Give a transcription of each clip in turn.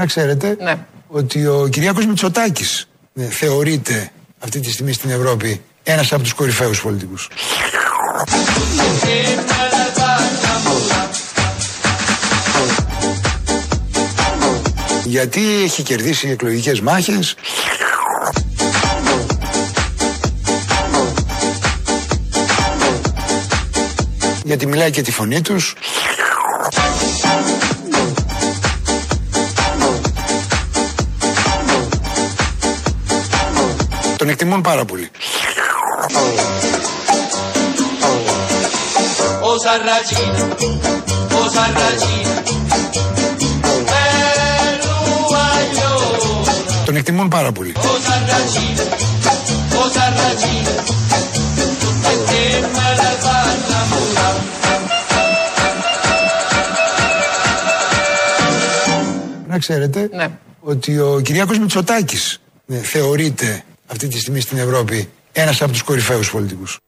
Να ξέρετε Ναι. ότι ο Κυριάκος Μητσοτάκης ε, θεωρείται αυτή τη στιγμή στην Ευρώπη ένας από τους κορυφαίους πολιτικούς. Γιατί έχει κερδίσει εκλογικές μάχες Γιατί μιλάει και τη φωνή τους εκτιμούν πάρα πολύ. Oh Sarracina, oh Sarracina, Peruaglio, Τον εκτιμούν πάρα πολύ. oh Sarracina, oh Sarracina, e te me la parla mura. Να ξέρετε Ναι. ότι ο Κυριάκος Μητσοτάκης ε, θεωρείται αυτή τη στιγμή στην Ευρώπη ένας από τους κορυφαίους πολιτικούς.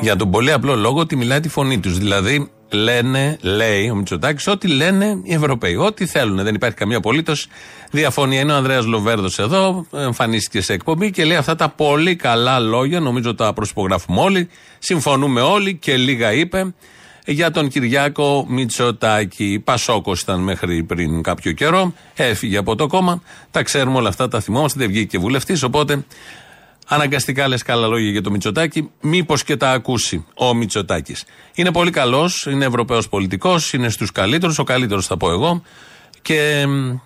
Για τον πολύ απλό λόγο ότι μιλάει τη φωνή τους. Δηλαδή, λένε, λέει ο Μητσοτάκης, ό,τι λένε οι Ευρωπαίοι. Ό,τι θέλουν. Δεν υπάρχει καμία απολύτως διαφωνία. Είναι ο Ανδρέας Λοβέρδος εδώ, εμφανίστηκε σε εκπομπή και λέει αυτά τα πολύ καλά λόγια. Νομίζω τα προσυπογράφουμε όλοι. Συμφωνούμε όλοι και λίγα είπε για τον Κυριάκο Μητσοτάκη. Πασόκο ήταν μέχρι πριν κάποιο καιρό. Έφυγε από το κόμμα. Τα ξέρουμε όλα αυτά, τα θυμόμαστε. Δεν βγήκε και βουλευτής. Οπότε Αναγκαστικά λες καλά λόγια για το Μητσοτάκη, μήπως και τα ακούσει ο Μητσοτάκης. Είναι πολύ καλός, είναι Ευρωπαίος πολιτικός, είναι στους καλύτερους, ο καλύτερος θα πω εγώ. Και μ,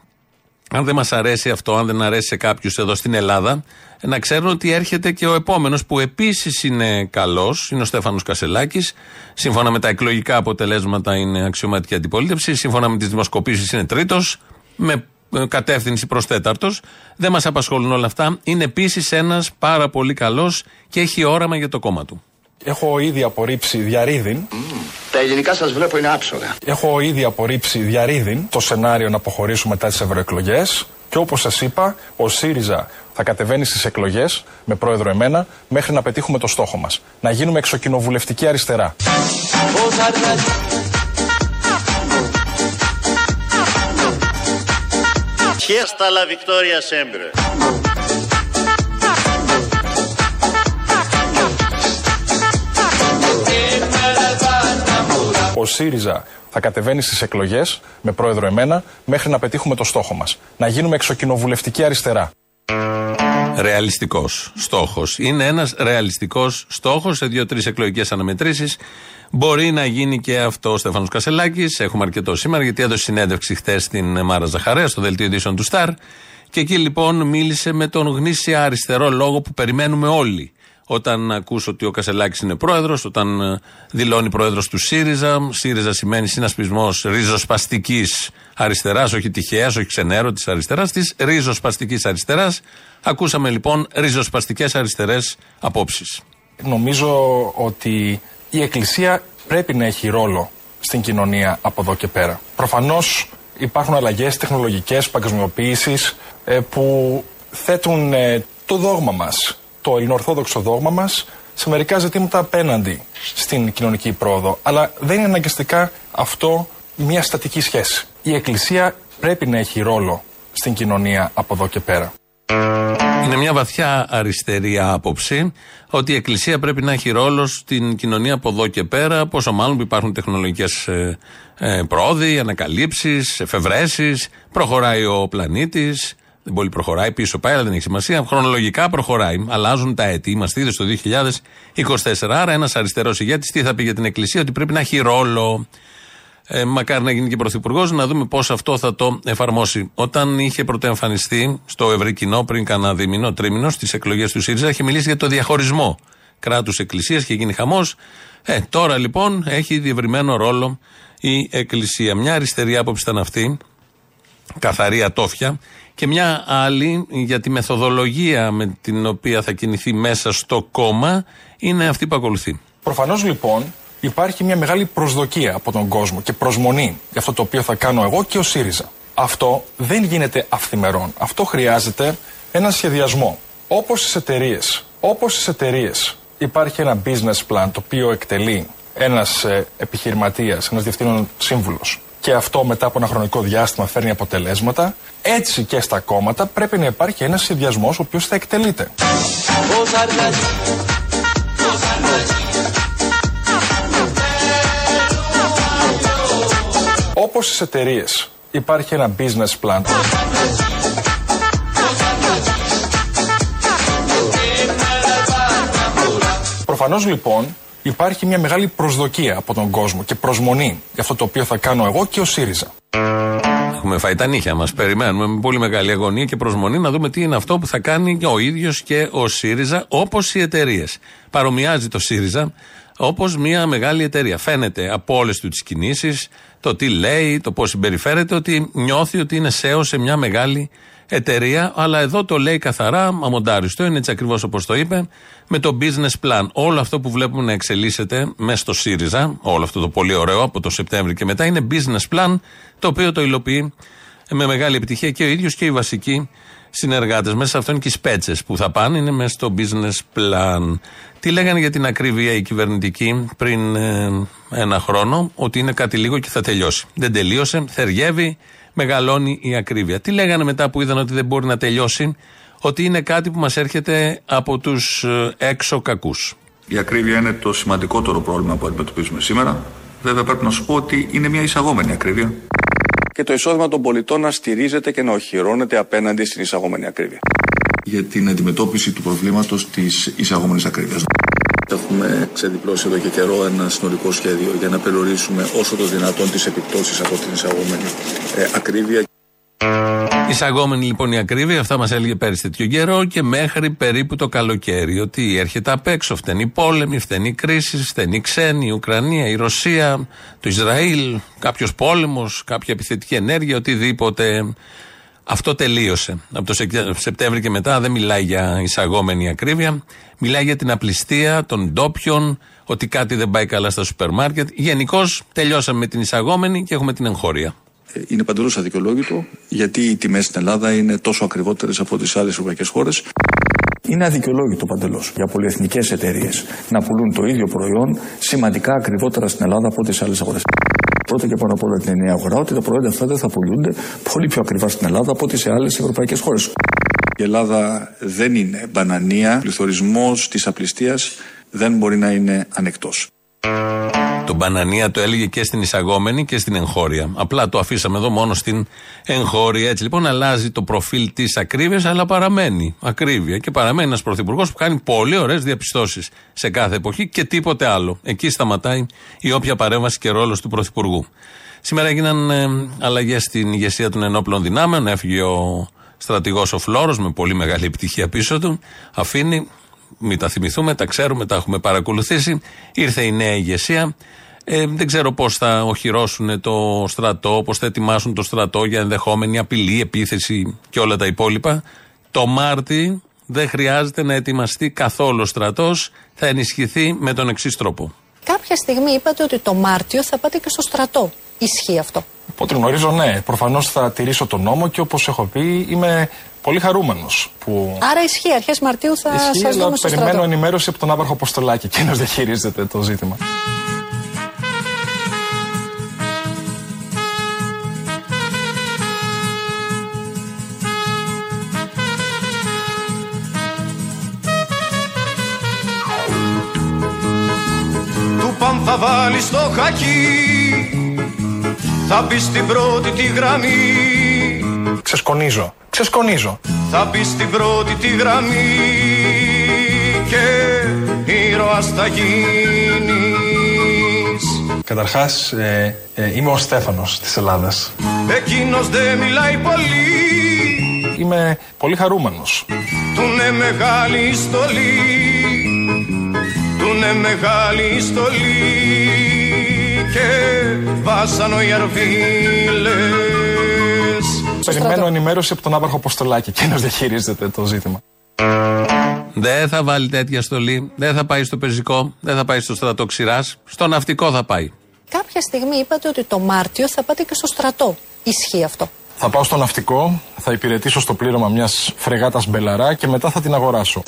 αν δεν μας αρέσει αυτό, αν δεν αρέσει σε κάποιους εδώ στην Ελλάδα, να ξέρουν ότι έρχεται και ο επόμενος που επίσης είναι καλός, είναι ο Στέφανος Κασελάκης. Σύμφωνα με τα εκλογικά αποτελέσματα είναι αξιωματική αντιπολίτευση. Σύμφωνα με τις δημοσκοπήσεις είναι τρίτος. Με ε, κατεύθυνση προς τέταρτος. Δεν μας απασχολούν όλα αυτά. Είναι επίσης ένας πάρα πολύ καλός και έχει όραμα για το κόμμα του. Έχω ήδη απορρίψει διαρρήδην. Τα ελληνικά σας βλέπω είναι άψογα. Έχω ήδη απορρίψει διαρρήδην το σενάριο να αποχωρήσουμε μετά τις ευρωεκλογές. Και όπως σας είπα, ο ΣΥΡΙΖΑ θα κατεβαίνει στις εκλογές με πρόεδρο εμένα μέχρι να πετύχουμε το στόχο μας. Να γίνουμε εξοκοινοβουλευτική αριστερά. Oh Sarracina, Χέστα la victoria sempre. te me la parla mura. Ο ΣΥΡΙΖΑ θα κατεβαίνει στις εκλογές με πρόεδρο εμένα μέχρι να πετύχουμε το στόχο μας. Να γίνουμε εξοκοινοβουλευτική αριστερά. Ρεαλιστικός στόχος. Είναι ένας ρεαλιστικός στόχος σε δύο-τρεις εκλογικές αναμετρήσεις. Μπορεί να γίνει και αυτό ο Στέφανος Κασελάκης. Έχουμε αρκετό σήμερα γιατί έδωσε συνέντευξη χθες στην Μάρα Ζαχαρέα, στο δελτίο ειδήσεων του Σταρ. Και εκεί λοιπόν μίλησε με τον γνήσια αριστερό λόγο που περιμένουμε όλοι. Όταν ακούς ότι ο Κασελάκης είναι πρόεδρος, όταν ε, δηλώνει πρόεδρος του ΣΥΡΙΖΑ. ΣΥΡΙΖΑ σημαίνει συνασπισμός ριζοσπαστικής αριστεράς, όχι τυχαίας, όχι ξενέρωτη αριστεράς, της ριζοσπαστικής αριστεράς. Ακούσαμε λοιπόν ριζοσπαστικές αριστερές απόψεις. Νομίζω ότι η Εκκλησία πρέπει να έχει ρόλο στην κοινωνία από εδώ και πέρα. Προφανώς υπάρχουν αλλαγές τεχνολογικές, παγκοσμιοποίησης που θέτουν ε, το δόγμα μας, το ελληνοορθόδοξο δόγμα μας, σε μερικά ζητήματα απέναντι στην κοινωνική πρόοδο. Αλλά δεν είναι αναγκαστικά αυτό μια στατική σχέση. Η Εκκλησία πρέπει να έχει ρόλο στην κοινωνία από εδώ και πέρα. Είναι μια βαθιά αριστερή άποψη ότι η Εκκλησία πρέπει να έχει ρόλο στην κοινωνία από εδώ και πέρα, πόσο μάλλον που υπάρχουν τεχνολογικές ε, ε, πρόοδοι, ανακαλύψεις, εφευρέσεις, προχωράει ο πλανήτης. Δεν πολύ προχωράει, πίσω πάει, αλλά δεν έχει σημασία. Χρονολογικά προχωράει. Αλλάζουν τα έτη. Είμαστε ήδη στο 2024. Άρα, ένας αριστερός ηγέτης τι θα πει για την Εκκλησία, ότι πρέπει να έχει ρόλο. Ε, μακάρι να γίνει και πρωθυπουργός, να δούμε πώς αυτό θα το εφαρμόσει. Όταν είχε πρωτοεμφανιστεί στο ευρύ κοινό πριν κανένα δίμηνο, τρίμηνο, στις εκλογές του ΣΥΡΙΖΑ, είχε μιλήσει για το διαχωρισμό κράτου-εκκλησία και γίνει χαμός. Ε, τώρα λοιπόν έχει διευρυμένο ρόλο η Εκκλησία. Μια αριστερή άποψη ήταν αυτή, καθαρή ατόφια, και μια άλλη για τη μεθοδολογία με την οποία θα κινηθεί μέσα στο κόμμα είναι αυτή που ακολουθεί. Προφανώς λοιπόν υπάρχει μια μεγάλη προσδοκία από τον κόσμο και προσμονή για αυτό το οποίο θα κάνω εγώ και ο ΣΥΡΙΖΑ. Αυτό δεν γίνεται αυθημερών. Αυτό χρειάζεται ένα σχεδιασμό. Όπως στις εταιρείες. Όπως στις εταιρείες υπάρχει ένα business plan το οποίο εκτελεί ένας ε, επιχειρηματίας, ένας διευθύνων σύμβουλος. Και και αυτό μετά από ένα χρονικό διάστημα φέρνει αποτελέσματα, έτσι και στα κόμματα πρέπει να υπάρχει ένας συνδυασμός ο οποίος θα εκτελείται. Cosa ragione, cosa ragione. Όπως στις εταιρείες υπάρχει ένα business plan. Προφανώς λοιπόν υπάρχει μια μεγάλη προσδοκία από τον κόσμο και προσμονή για αυτό το οποίο θα κάνω εγώ και ο ΣΥΡΙΖΑ. Έχουμε φάει τα νύχια μας. Περιμένουμε με πολύ μεγάλη αγωνία και προσμονή να δούμε τι είναι αυτό που θα κάνει ο ίδιος και ο ΣΥΡΙΖΑ, όπως οι εταιρείες. Παρομοιάζει το ΣΥΡΙΖΑ όπως μια μεγάλη εταιρεία. Φαίνεται από όλες τους τις κινήσεις, το τι λέει, το πώς συμπεριφέρεται, ότι νιώθει ότι είναι σέο σε μια μεγάλη εταιρεία. Αλλά εδώ το λέει καθαρά, αμοντάριστο, είναι έτσι ακριβώς όπως το είπε, με το business plan. Όλο αυτό που βλέπουμε να εξελίσσεται μέσα στο ΣΥΡΙΖΑ, όλο αυτό το πολύ ωραίο από το Σεπτέμβριο και μετά, είναι business plan, το οποίο το υλοποιεί με μεγάλη επιτυχία και ο ίδιος και οι βασικοί συνεργάτες. Μέσα σε αυτό είναι και οι σπέτσες που θα πάνε, είναι μέσα στο business plan. Τι λέγανε για την ακρίβεια οι κυβερνητικοί πριν ε, ένα χρόνο, ότι είναι κάτι λίγο και θα τελειώσει. Δεν τελείωσε, θεριεύει, μεγαλώνει η ακρίβεια. Τι λέγανε μετά που είδαν ότι δεν μπορεί να τελειώσει, ότι είναι κάτι που μας έρχεται από τους έξω κακούς. Η ακρίβεια είναι το σημαντικότερο πρόβλημα που αντιμετωπίζουμε σήμερα. Βέβαια, πρέπει να σου πω ότι είναι μια εισαγόμενη ακρίβεια. και το εισόδημα των πολιτών να στηρίζεται και να οχυρώνεται απέναντι στην εισαγόμενη ακρίβεια. για την αντιμετώπιση του προβλήματος της εισαγόμενης ακρίβειας. Έχουμε ξεδιπλώσει εδώ και καιρό ένα συνολικό σχέδιο για να περιορίσουμε όσο το δυνατόν τις επιπτώσεις από την εισαγόμενη ε, ακρίβεια. Εισαγόμενη λοιπόν η ακρίβεια, αυτά μας έλεγε πέρυσι τέτοιο καιρό και μέχρι περίπου το καλοκαίρι. Ότι έρχεται απ' έξω, φταίνει η πόλεμη, φταίνει η κρίση, φταίνει η ξένη, η Ουκρανία, η Ρωσία, το Ισραήλ, κάποιος πόλεμος, κάποια επιθετική ενέργεια, οτιδήποτε. Αυτό τελείωσε. Από το Σεκ- Σεπτέμβρη και μετά δεν μιλάει για εισαγόμενη ακρίβεια. Μιλάει για την απληστία των ντόπιων, ότι κάτι δεν πάει καλά στα σούπερ μάρκετ. Γενικώς τελειώσαμε με την εισαγόμενη και έχουμε την εγχώρια. Ε, Είναι παντελώς αδικαιολόγητο γιατί οι τιμές στην Ελλάδα είναι τόσο ακριβότερες από τις άλλες ευρωπαϊκές χώρες. Είναι αδικαιολόγητο παντελώς για πολυεθνικές εταιρείες να πουλούν το ίδιο προϊόν σημαντικά ακριβότερα στην Ελλάδα από τις άλλες αγορές. Πρώτα και πάνω απ' όλα την ενιαία αγορά ότι τα προϊόντα αυτά δεν θα πουλούνται πολύ πιο ακριβά στην Ελλάδα από ό,τι σε άλλες ευρωπαϊκές χώρες. Η Ελλάδα δεν είναι μπανανία. Ο πληθωρισμός της απληστίας δεν μπορεί να είναι ανεκτός. Το μπανανία το έλεγε και στην εισαγόμενη και στην εγχώρια. Απλά το αφήσαμε εδώ μόνο στην εγχώρια. Έτσι λοιπόν αλλάζει το προφίλ της ακρίβειας, αλλά παραμένει ακρίβεια. Και παραμένει ένας πρωθυπουργός που κάνει πολύ ωραίες διαπιστώσεις σε κάθε εποχή και τίποτε άλλο. Εκεί σταματάει η όποια παρέμβαση και ρόλος του πρωθυπουργού. Σήμερα έγιναν ε, αλλαγές στην ηγεσία των ενόπλων δυνάμεων. Έφυγε ο στρατηγός ο Φλόρος με πολύ μεγάλη επιτυχία πίσω του. Αφήνει μην τα θυμηθούμε, τα ξέρουμε, τα έχουμε παρακολουθήσει. Ήρθε η νέα ηγεσία. Ε, δεν ξέρω πώς θα οχυρώσουν το στρατό, πώς θα ετοιμάσουν το στρατό για ενδεχόμενη απειλή, επίθεση και όλα τα υπόλοιπα. Το Μάρτι δεν χρειάζεται να ετοιμαστεί καθόλου ο στρατός, θα ενισχυθεί με τον εξής τρόπο. Κάποια στιγμή είπατε ότι το Μάρτιο θα πάτε και στο στρατό. Ισχύει αυτό. Από ό,τι γνωρίζω, ναι. Προφανώς θα τηρήσω τον νόμο και όπως έχω πει, είμαι πολύ χαρούμενος που. Άρα ισχύει, αρχές Μαρτίου θα Ισχύει, σας αλλά δούμε στο περιμένω στρατό. ενημέρωση από τον Άβαρχο Αποστολάκη. Εκείνος διαχειρίζεται το ζήτημα. Του παν θα βάλει στο χακί Θα μπει στην πρώτη τη γραμμή Ξεσκονίζω. Ξεσκονίζω. Θα μπει στην πρώτη τη γραμμή Και ήρωας θα γίνεις Καταρχάς, ε, ε, είμαι ο Στέφανος της Ελλάδας. Εκείνος δεν μιλάει πολύ Είμαι πολύ χαρούμενος. Του είναι μεγάλη στολή Του είναι μεγάλη στολή Και βάσανο οι αρβίλες Περιμένω ενημέρωση από τον Άβαρχο Αποστολάκη. Εκείνος διαχειρίζεται το ζήτημα. Δεν θα βάλει τέτοια στολή, δεν θα πάει στο πεζικό, δεν θα πάει στο στρατό ξηράς, στο ναυτικό θα πάει. Κάποια στιγμή είπατε ότι το Μάρτιο θα πάτε και στο στρατό. Ισχύει αυτό. Θα πάω στο ναυτικό, θα υπηρετήσω στο πλήρωμα μιας φρεγάτας μπελαρά και μετά θα την αγοράσω.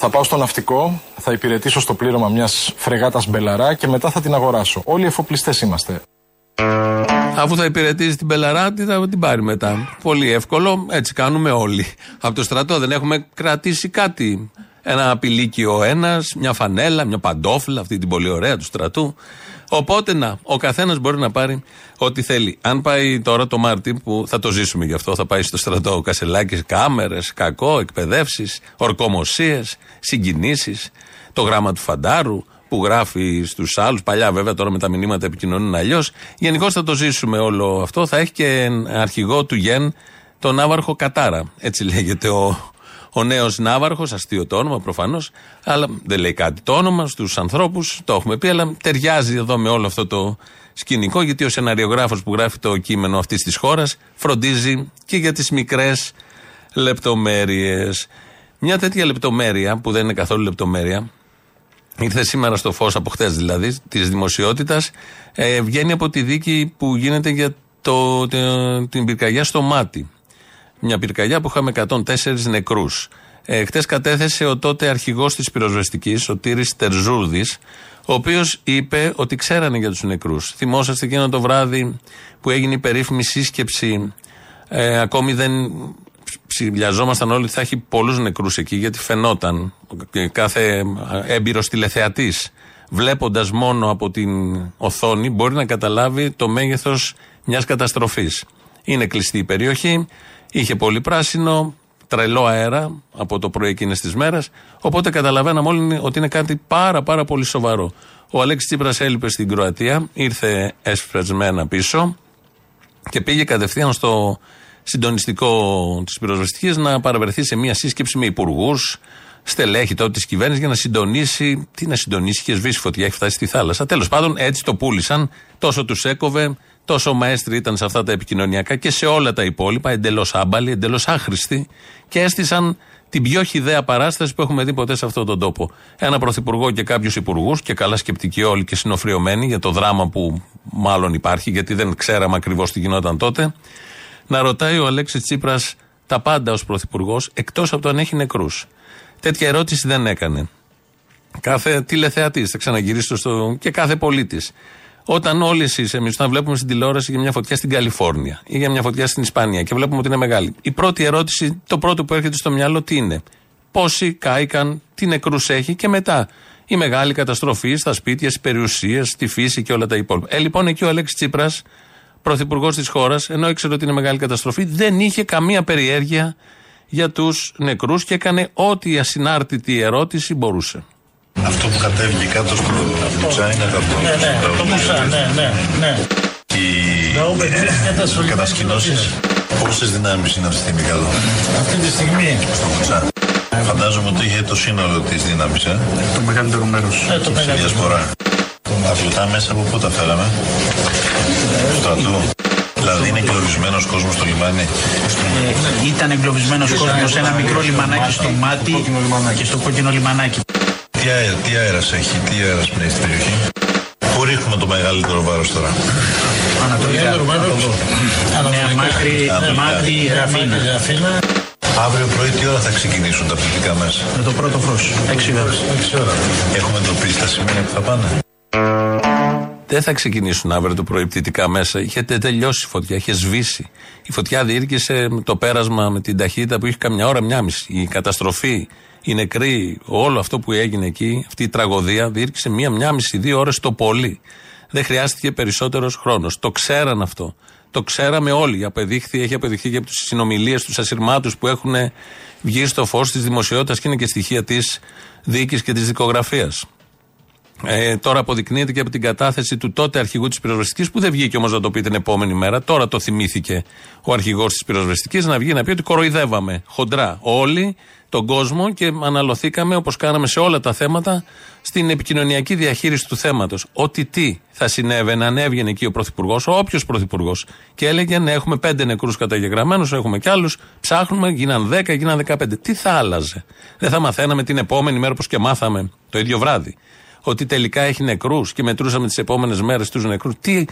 Θα πάω στο ναυτικό, θα υπηρετήσω στο πλήρωμα μιας φρεγάτας μπελαρά και μετά θα την αγοράσω. Όλοι εφοπλιστές είμαστε. Αφού θα υπηρετήσει την πελαράτη, θα την πάρει μετά; Πολύ εύκολο, έτσι κάνουμε όλοι. Από το στρατό δεν έχουμε κρατήσει κάτι. Ένα πηλίκιο ένας, μια φανέλα, μια παντόφλα, αυτή την πολύ ωραία του στρατού. Οπότε να, ο καθένας μπορεί να πάρει ό,τι θέλει. Αν πάει τώρα το Μάρτι, που θα το ζήσουμε γι' αυτό, θα πάει στο στρατό ο Κασελάκης, κάμερες, κακό, εκπαιδεύσεις, ορκομοσίες, συγκινήσεις, το γράμμα του Φαντάρου που γράφει στους άλλους. Παλιά βέβαια, τώρα με τα μηνύματα επικοινωνούν αλλιώς. Γενικώς θα το ζήσουμε όλο αυτό. Θα έχει και αρχηγό του Γεν τον Ναύαρχο Κατάρα. Έτσι λέγεται ο, ο νέος Ναύαρχος, αστείο το όνομα προφανώς, αλλά δεν λέει κάτι το όνομα στους ανθρώπους, το έχουμε πει, αλλά ταιριάζει εδώ με όλο αυτό το σκηνικό, γιατί ο σεναριογράφος που γράφει το κείμενο αυτής της χώρας φροντίζει και για τις μικρές λεπτομέρειες. Μια τέτοια λεπτομέρεια, που δεν είναι καθόλου λεπτομέρεια, ήρθε σήμερα στο φως από χτε δηλαδή, της δημοσιότητας, ε, βγαίνει από τη δίκη που γίνεται για το, τε- την πυρκαγιά στο μάτι. Μια πυρκαγιά που είχαμε 104 νεκρούς. Ε, Χτες κατέθεσε ο τότε αρχηγός της πυροσβεστικής, ο Τύρι Τερζούρδης, ο οποίος είπε ότι ξέρανε για τους νεκρούς. Θυμόσαστε εκείνο το βράδυ που έγινε η περίφημη σύσκεψη. Ε, ακόμη δεν ψηλιαζόμασταν όλοι ότι θα έχει πολλούς νεκρούς εκεί, γιατί φαινόταν και κάθε έμπειρος τηλεθεατής, βλέποντας μόνο από την οθόνη, μπορεί να καταλάβει το μέγεθος μιας καταστροφής. Είναι κλειστή η περιοχή, είχε πολύ πράσινο, τρελό αέρα από το πρωί εκείνες τις μέρες. Οπότε καταλαβαίναμε όλοι ότι είναι κάτι πάρα πάρα πολύ σοβαρό. Ο Αλέξης Τσίπρας έλειπε στην Κροατία, ήρθε έσφρεσμένα πίσω και πήγε κατευθείαν στο συντονιστικό της πυροσβεστικής να παραβρεθεί σε μια σύσκεψη με υπουργούς, στελέχη τότε της κυβέρνησης για να συντονίσει. Τι να συντονίσει, είχε σβήσει φωτιά, έχει φτάσει στη θάλασσα. Τέλος πάντων, έτσι το πούλησαν. Τόσο τους έκοβε, τόσο μαέστροι ήταν σε αυτά τα επικοινωνιακά και σε όλα τα υπόλοιπα, εντελώς άμπαλοι, εντελώς άχρηστοι και έστησαν την πιο χιδαία παράσταση που έχουμε δει ποτέ σε αυτόν τον τόπο. Ένα πρωθυπουργό και κάποιους υπουργούς, και καλά σκεπτικοί όλοι και συνοφριωμένοι για το δράμα που μάλλον υπάρχει, γιατί δεν ξέραμε ακριβώς τι γινόταν τότε, να ρωτάει ο Αλέξης Τσίπρας τα πάντα ως πρωθυπουργός, εκτός από το αν έχει νεκρούς. Τέτοια ερώτηση δεν έκανε. Κάθε τηλεθεατής, θα ξαναγυρίσω στο. και κάθε πολίτης. Όταν όλοι εσείς, εμείς, όταν βλέπουμε στην τηλεόραση για μια φωτιά στην Καλιφόρνια ή για μια φωτιά στην Ισπανία και βλέπουμε ότι είναι μεγάλη, η πρώτη ερώτηση, το πρώτο που έρχεται στο μυαλό, τι είναι; Πόσοι κάηκαν, τι νεκρούς έχει και μετά; Η μεγάλη καταστροφή στα σπίτια, στις περιουσίες, στη φύση και όλα τα υπόλοιπα. Ε, λοιπόν, εκεί ο Αλέξης Τσίπρας, πρωθυπουργός της χώρας, ενώ ήξερε ότι είναι μεγάλη καταστροφή, δεν είχε καμία περιέργεια για τους νεκρούς και έκανε ό,τι ασυνάρτητη ερώτηση μπορούσε. Αυτό που κατέβηκε κάτω στο Μουτσά είναι αυτό. Ναι, ναι, το Μουτσά, ναι, ναι, ναι. Οι κατασκηνώσεις, πόσες δυνάμεις είναι αυτή τη στιγμή κάτω. Αυτή τη στιγμή. Στο Μουτσά. Φαντάζομαι ότι είχε το σύνολο της δύναμης, ε. Το μεγαλύτερο μέρος. Ε, το Σε μεγαλύτερο. διασπορά. Τα πλουτά μέσα από πού τα φέραμε; Στρατού. Δηλαδή είναι εγκλωβισμένος κόσμος στο λιμάνι. Ε, ήταν εγκλωβισμένος κόσμος σε ένα μικρό λιμανάκι στο μάτι και στο κόκκινο λιμανάκι. Τι, αέρα, τι αέρας έχει, τι αέρας πνέει στην περιοχή; Πού ρίχνουμε το μεγαλύτερο βάρος τώρα; Ανατολικά. Νέα Μάκρη, Μάτι, Ραφίνα. Αύριο πρωί τι ώρα θα ξεκινήσουν τα πληθυκά μέσα. Με το πρώτο φως, 6 ώρες. Έχουμε εντοπίσει τα σημεία που θα πάνε. Δεν θα ξεκινήσουν αύριο το πρωί πτυτικά μέσα. Είχε τε- τελειώσει η φωτιά, είχες σβήσει. Η φωτιά διήρκησε με το πέρασμα με την ταχύτητα που είχε καμιά ώρα, μια μισή. Η καταστροφή, οι νεκροί, όλο αυτό που έγινε εκεί, αυτή η τραγωδία, διήρκησε μία, μία μισή, δύο ώρες το πολύ. Δεν χρειάστηκε περισσότερος χρόνος. Το ξέραν αυτό. Το ξέραμε όλοι. Απεδείχθη, έχει αποδειχθεί και από τις συνομιλίες τους ασυρμάτους που έχουν βγει στο φως της δημοσιότητας και είναι και στοιχεία της δίκη και της δικογραφίας. Ε, τώρα αποδεικνύεται και από την κατάθεση του τότε αρχηγού της πυροσβεστικής, που δεν βγήκε όμως να το πει την επόμενη μέρα. Τώρα το θυμήθηκε ο αρχηγός της πυροσβεστικής να βγει να πει ότι κοροϊδεύαμε χοντρά όλοι τον κόσμο και αναλωθήκαμε όπως κάναμε σε όλα τα θέματα στην επικοινωνιακή διαχείριση του θέματος. Ότι τι θα συνέβαινε αν έβγαινε εκεί ο Πρωθυπουργός, όποιος Πρωθυπουργός, και έλεγε ναι, έχουμε πέντε νεκρούς καταγεγραμμένους, έχουμε κι άλλους, ψάχνουμε, γίναν δέκα, γίναν δεκαπέντε. Τι θα άλλαζε; Δεν θα μαθαίναμε την επόμενη μέρα όπως και μάθαμε το ίδιο βράδυ ότι τελικά έχει νεκρούς και μετρούσαμε τις επόμενες μέρες τους νεκρούς. Τι,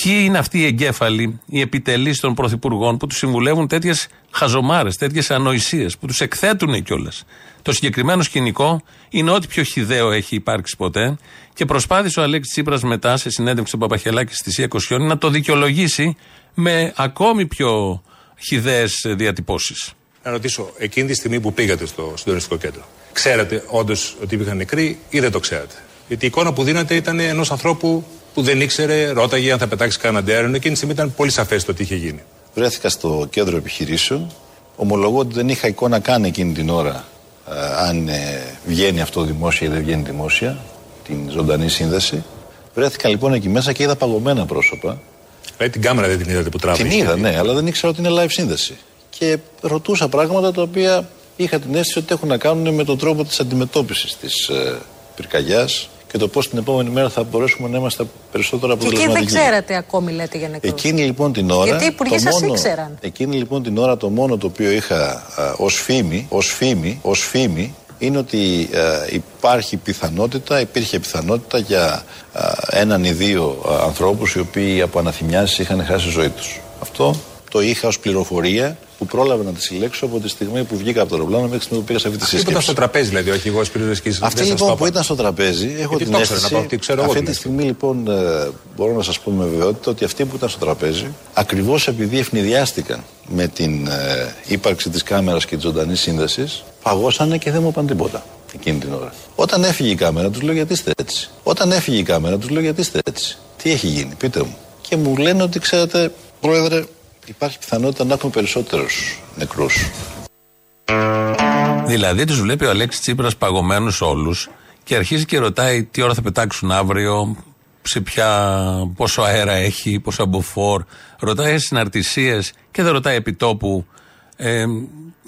Ποιοι είναι αυτοί οι εγκέφαλοι, οι επιτελείς των πρωθυπουργών που τους συμβουλεύουν τέτοιες χαζομάρες, τέτοιες ανοησίες, που τους εκθέτουν κιόλας. Το συγκεκριμένο σκηνικό είναι ό,τι πιο χιδαίο έχει υπάρξει ποτέ και προσπάθησε ο Αλέξης Τσίπρας μετά σε συνέντευξη του Παπαχελάκη στη ΣΥΑ να το δικαιολογήσει με ακόμη πιο χιδαίες διατυπώσεις. Να ρωτήσω, εκείνη τη στιγμή που πήγατε στο συντονιστικό κέντρο, ξέρατε όντως ότι υπήρχαν νεκροί ή δεν το ξέρατε. Γιατί η εικόνα που δίνατε ήταν ενός ανθρώπου που δεν ήξερε, ρώταγε αν θα πετάξει κανέναν αέρονο. Εκείνη τη στιγμή ήταν πολύ σαφές το τι είχε γίνει. Βρέθηκα στο κέντρο επιχειρήσεων. Ομολογώ ότι δεν είχα εικόνα καν εκείνη την ώρα ε, αν ε, βγαίνει αυτό δημόσια ή δεν βγαίνει δημόσια, την ζωντανή σύνδεση. Βρέθηκα λοιπόν εκεί μέσα και είδα παγωμένα πρόσωπα. Δηλαδή την κάμερα δεν την είδατε που τράβηξε. Την είδα, ναι, αλλά δεν ήξερα ότι είναι live σύνδεση. Και ρωτούσα πράγματα τα οποία είχα την αίσθηση ότι έχουν να κάνουν με τον τρόπο της αντιμετώπισης της ε, πυρκαγιάς και το πώς την επόμενη μέρα θα μπορέσουμε να είμαστε περισσότερο Και εκεί αποτελεσματικοί. δεν ξέρατε ακόμη, λέτε για νεκρούς. Εκείνη λοιπόν την ώρα. Γιατί οι υπουργοί το σας μόνο- ήξεραν. Εκείνη λοιπόν την ώρα το μόνο το οποίο είχα ως φήμη, ως φήμη, ως φήμη, είναι ότι α, υπάρχει πιθανότητα, υπήρχε πιθανότητα για α, έναν ή δύο α, ανθρώπους οι οποίοι από αναθυμιάσεις είχαν χάσει τη ζωή τους. Αυτό το είχα ως πληροφορία που πρόλαβα να τη συλλέξω από τη στιγμή που βγήκα από το αεροπλάνο μέχρι τη στιγμή που πήγα σε αυτή τη Αυτή που ήταν σύσκεψη. στο τραπέζι, δηλαδή, όχι εγώ Σπύρος και Αυτή λοιπόν που ήταν στο τραπέζι, έχω Γιατί την το ήξερα, αίσθηση. να πω ότι ξέρω εγώ αυτή την τη στιγμή λοιπόν ε, μπορώ να σας πω με βεβαιότητα ότι αυτοί που ήταν στο τραπέζι, ακριβώς επειδή ευνηδιάστηκαν με την ε, ύπαρξη της κάμερας και τη ζωντανή σύνδεσης, παγώσανε και δεν μου είπαν τίποτα εκείνη την ώρα. Όταν έφυγε η κάμερα, τους λέω γιατί είστε έτσι. Όταν έφυγε η κάμερα, τους λέω γιατί είστε έτσι. Τι έχει γίνει, πείτε μου. Και μου λένε ότι ξέρετε, Πρόεδρε, υπάρχει πιθανότητα να έχουμε περισσότερους νεκρούς. Δηλαδή τους βλέπει ο Αλέξης Τσίπρας παγωμένους όλους και αρχίζει και ρωτάει τι ώρα θα πετάξουν αύριο, σε ποια, πόσο αέρα έχει, πόσο αμποφόρ. Ρωτάει συναρτησίες και δεν ρωτάει επιτόπου ε,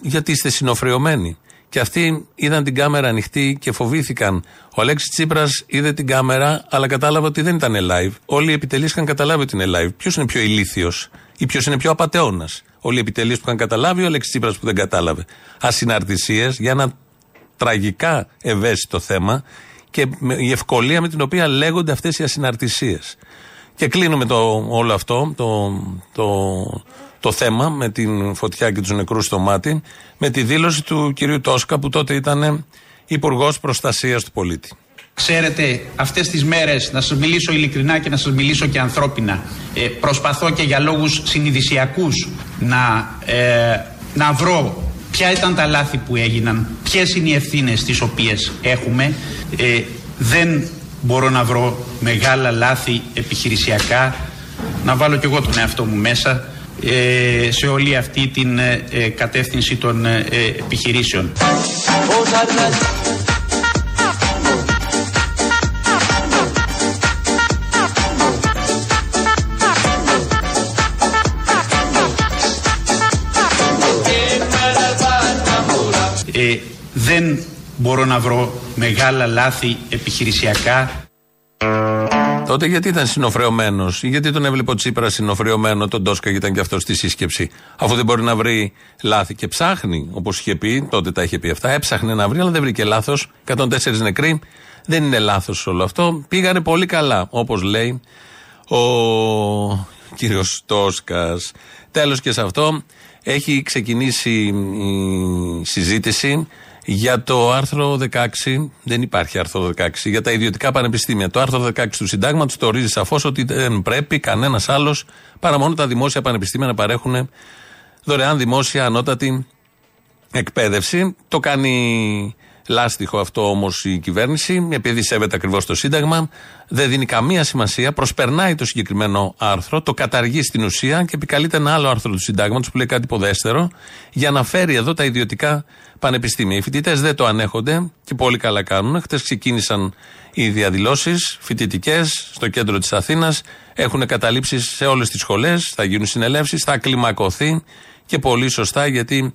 γιατί είστε συνοφριωμένοι. Και αυτοί είδαν την κάμερα ανοιχτή και φοβήθηκαν. Ο Αλέξης Τσίπρας είδε την κάμερα, αλλά κατάλαβε ότι δεν ήταν live. Όλοι οι επιτελείς είχαν καταλάβει ότι είναι live. Ποιος είναι πιο ηλίθιος; Ή ποιος είναι πιο απαταιώνας. Όλοι οι επιτελεί που είχαν καταλάβει, ο Αλέξης Τσίπρας που δεν κατάλαβε. Ασυναρτησίες για ένα τραγικά ευαίσθητο θέμα και με- η ευκολία με την οποία λέγονται αυτές οι ασυναρτησίες. Και κλείνουμε το, όλο αυτό, το, το, το θέμα με την φωτιά και τους νεκρούς στο μάτι, με τη δήλωση του κυρίου Τόσκα που τότε ήταν Υπουργός Προστασίας του Πολίτη. Ξέρετε, αυτές τις μέρες, να σας μιλήσω ειλικρινά και να σας μιλήσω και ανθρώπινα, ε, προσπαθώ και για λόγους συνειδησιακούς να, ε, να βρω ποια ήταν τα λάθη που έγιναν, ποιες είναι οι ευθύνες τις οποίες έχουμε. Ε, δεν μπορώ να βρω μεγάλα λάθη επιχειρησιακά, να βάλω κι εγώ τον εαυτό μου μέσα ε, σε όλη αυτή την ε, ε, κατεύθυνση των ε, ε, επιχειρήσεων. Δεν μπορώ να βρω μεγάλα λάθη επιχειρησιακά. Τότε γιατί ήταν συνοφρεωμένος, γιατί τον έβλεπε ο Τσίπρας συνοφρεωμένο, τον Τόσκα ήταν και αυτός στη σύσκεψη, αφού δεν μπορεί να βρει λάθη. Και ψάχνει, όπως είχε πει, τότε τα είχε πει αυτά, έψαχνε να βρει, αλλά δεν βρήκε λάθος. 104 νεκροί, δεν είναι λάθος όλο αυτό. Πήγανε πολύ καλά, όπως λέει ο κύριος Τόσκας. Τέλος και σε αυτό, έχει ξεκινήσει η συζήτηση για το άρθρο 16, δεν υπάρχει άρθρο 16, για τα ιδιωτικά πανεπιστήμια. Το άρθρο 16 του Συντάγματος το ορίζει σαφώς ότι δεν πρέπει κανένας άλλος παρά μόνο τα δημόσια πανεπιστήμια να παρέχουν δωρεάν δημόσια ανώτατη εκπαίδευση. Το κάνει λάστιχο αυτό όμως η κυβέρνηση, επειδή σέβεται ακριβώς το Σύνταγμα, δεν δίνει καμία σημασία, προσπερνάει το συγκεκριμένο άρθρο, το καταργεί στην ουσία και επικαλείται ένα άλλο άρθρο του Συντάγματος που λέει κάτι υποδέστερο, για να φέρει εδώ τα ιδιωτικά πανεπιστήμια. Οι φοιτητές δεν το ανέχονται και πολύ καλά κάνουν. Χτες ξεκίνησαν οι διαδηλώσεις φοιτητικές στο κέντρο της Αθήνας. Έχουν καταλήψει σε όλες τις σχολές, θα γίνουν συνελεύσεις, θα κλιμακωθεί και πολύ σωστά γιατί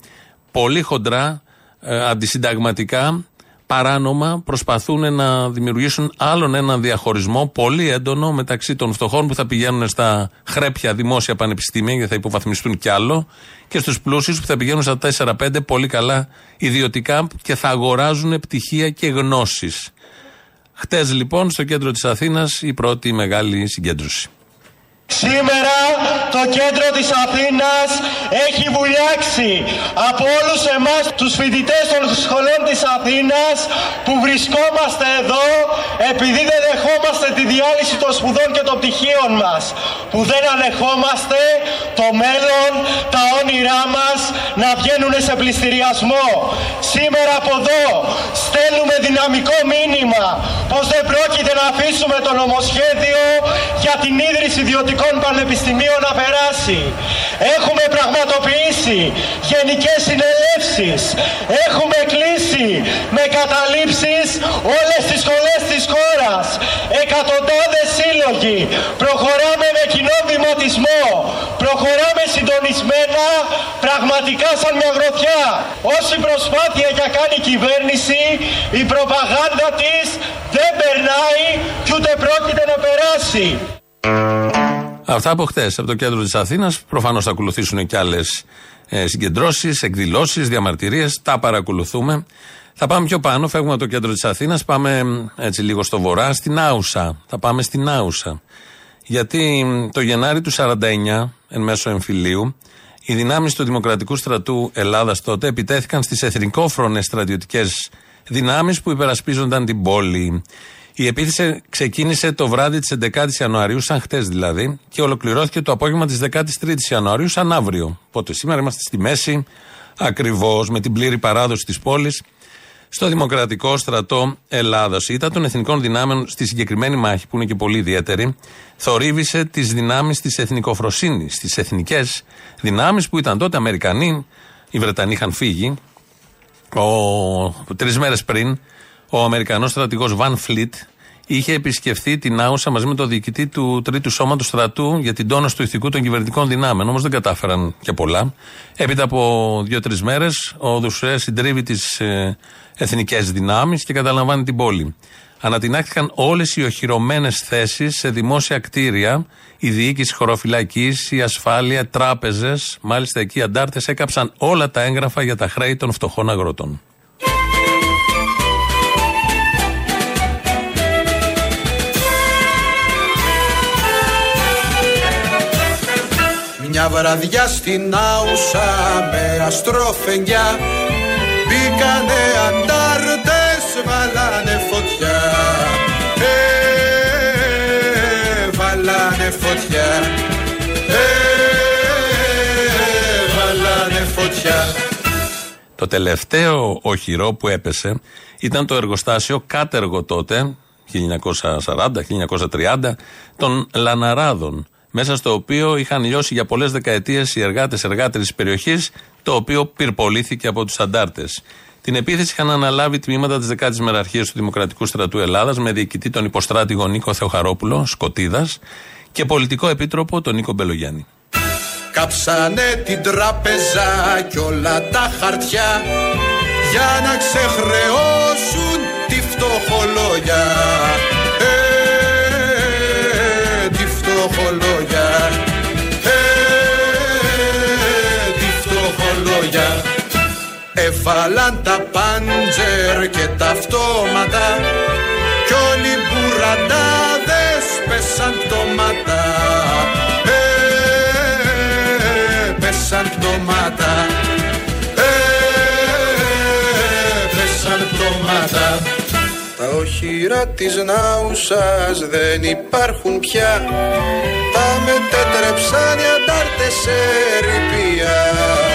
πολύ χοντρά, ε, αντισυνταγματικά, παράνομα προσπαθούν να δημιουργήσουν άλλον έναν διαχωρισμό πολύ έντονο μεταξύ των φτωχών που θα πηγαίνουν στα χρέπια δημόσια πανεπιστήμια γιατί θα υποβαθμιστούν κι άλλο και στους πλούσιους που θα πηγαίνουν στα 4-5 πολύ καλά ιδιωτικά και θα αγοράζουν πτυχία και γνώσεις. Χτες λοιπόν στο κέντρο της Αθήνας η πρώτη μεγάλη συγκέντρωση. Σήμερα το κέντρο της Αθήνας έχει βουλιάξει από όλους εμάς τους φοιτητές των σχολών της Αθήνας που βρισκόμαστε εδώ επειδή δεν δεχόμαστε τη διάλυση των σπουδών και των πτυχίων μας που δεν ανεχόμαστε το μέλλον, τα όνειρά μας να βγαίνουν σε πληστηριασμό. Σήμερα από εδώ στέλνουμε δυναμικό μήνυμα πως δεν πρόκειται να αφήσουμε το νομοσχέδιο για την ίδρυση ιδιωτικών πανεπιστημίων να περάσει. Έχουμε πραγματοποιήσει γενικές συνελεύσεις. Έχουμε κλείσει με καταλήψεις όλες τις σχολές της χώρας. Εκατοντάδες σύλλογοι. Προχωράμε με κοινό βηματισμό. Προχωράμε συντονισμένα πραγματικά σαν μια γροθιά. Όση προσπάθεια για κάνει η κυβέρνηση, η προπαγάνδα της δεν περνάει και ούτε πρόκειται να περάσει. Αυτά από χτες, από το κέντρο της Αθήνας. Προφανώς θα ακολουθήσουν και άλλες συγκεντρώσεις, εκδηλώσεις, διαμαρτυρίες. Τα παρακολουθούμε. Θα πάμε πιο πάνω, φεύγουμε από το κέντρο της Αθήνας, πάμε έτσι λίγο στο βορρά, στην Άουσα. Θα πάμε στην Άουσα. Γιατί το Γενάρη του 49, εν μέσω εμφυλίου, οι δυνάμεις του Δημοκρατικού Στρατού Ελλάδας τότε επιτέθηκαν στις εθνικόφρονες στρατιωτικές δυνάμεις που υπερασπίζονταν την πόλη. Η επίθεση ξεκίνησε το βράδυ της 11η Ιανουαρίου, σαν χτες δηλαδή, και ολοκληρώθηκε το απόγευμα της 13η Ιανουαρίου, σαν αύριο. Οπότε σήμερα είμαστε στη μέση, ακριβώς με την πλήρη παράδοση της πόλης, στο Δημοκρατικό Στρατό Ελλάδα. Η ήττα των εθνικών δυνάμεων στη συγκεκριμένη μάχη, που είναι και πολύ ιδιαίτερη, θορύβησε τις δυνάμεις της εθνικοφροσύνης, τις εθνικές δυνάμεις που ήταν τότε Αμερικανοί, οι Βρετανοί είχαν φύγει. Τρεις μέρες πριν, ο Αμερικανός στρατηγός Βαν Φλιτ είχε επισκεφθεί την Άουσα μαζί με τον διοικητή του Τρίτου Σώματος Στρατού για την τόνωση του ηθικού των κυβερνητικών δυνάμεων. Όμως δεν κατάφεραν και πολλά. Έπειτα από δύο-τρεις μέρες, ο Δουσουέ συντρίβει τις ε, εθνικές δυνάμεις και καταλαμβάνει την πόλη. Ανατινάχθηκαν όλες οι οχυρωμένες θέσεις σε δημόσια κτίρια, η διοίκηση χωροφυλακής, η ασφάλεια, τράπεζες. Μάλιστα εκεί οι αντάρτες έκαψαν όλα τα έγγραφα για τα χρέη των φτωχών αγροτών. Μια βραδιά στην Άουσα με αστροφενιά Μπήκανε αντάρτες, βάλανε φωτιά. Ε, Βάλανε φωτιά. Ε, Βάλανε φωτιά. Το τελευταίο οχυρό που έπεσε ήταν το εργοστάσιο κάτεργο τότε 1940-1930 των Λαναράδων μέσα στο οποίο είχαν λιώσει για πολλές δεκαετίες οι εργάτες εργάτε της περιοχής, το οποίο πυρπολήθηκε από τους αντάρτες. Την επίθεση είχαν αναλάβει τμήματα της 10η Μεραρχίας του Δημοκρατικού Στρατού Ελλάδας με διοικητή τον υποστράτηγο Νίκο Θεοχαρόπουλο, Σκοτίδας, και πολιτικό επίτροπο τον Νίκο Μπελογιάννη. Κάψανε την τράπεζα και όλα τα χαρτιά για να ξεχρεώσουν τη φτωχολόγια. Έβαλαν τα πάντζερ και τα αυτόματα κι όλοι οι μπουραντάδες πέσαν πτώματα. Ε, πέσαν πτώματα. Ε, πέσαν πτώματα. Τα οχυρά της Νάουσας δεν υπάρχουν πια Τα μετέτρεψαν οι αντάρτες σε ρηπία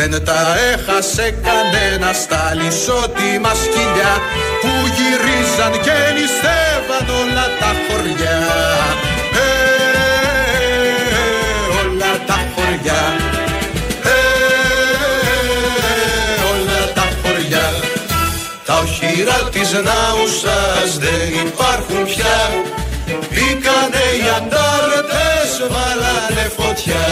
δεν τα έχασε κανένας στα λισότιμα σκυλιά που γυρίζαν και νηστεύαν όλα τα χωριά. Ε, όλα τα χωριά. Ε, όλα τα χωριά. Τα οχυρά της Νάουσας δεν υπάρχουν πια Μπήκανε οι αντάρτες, βάλανε φωτιά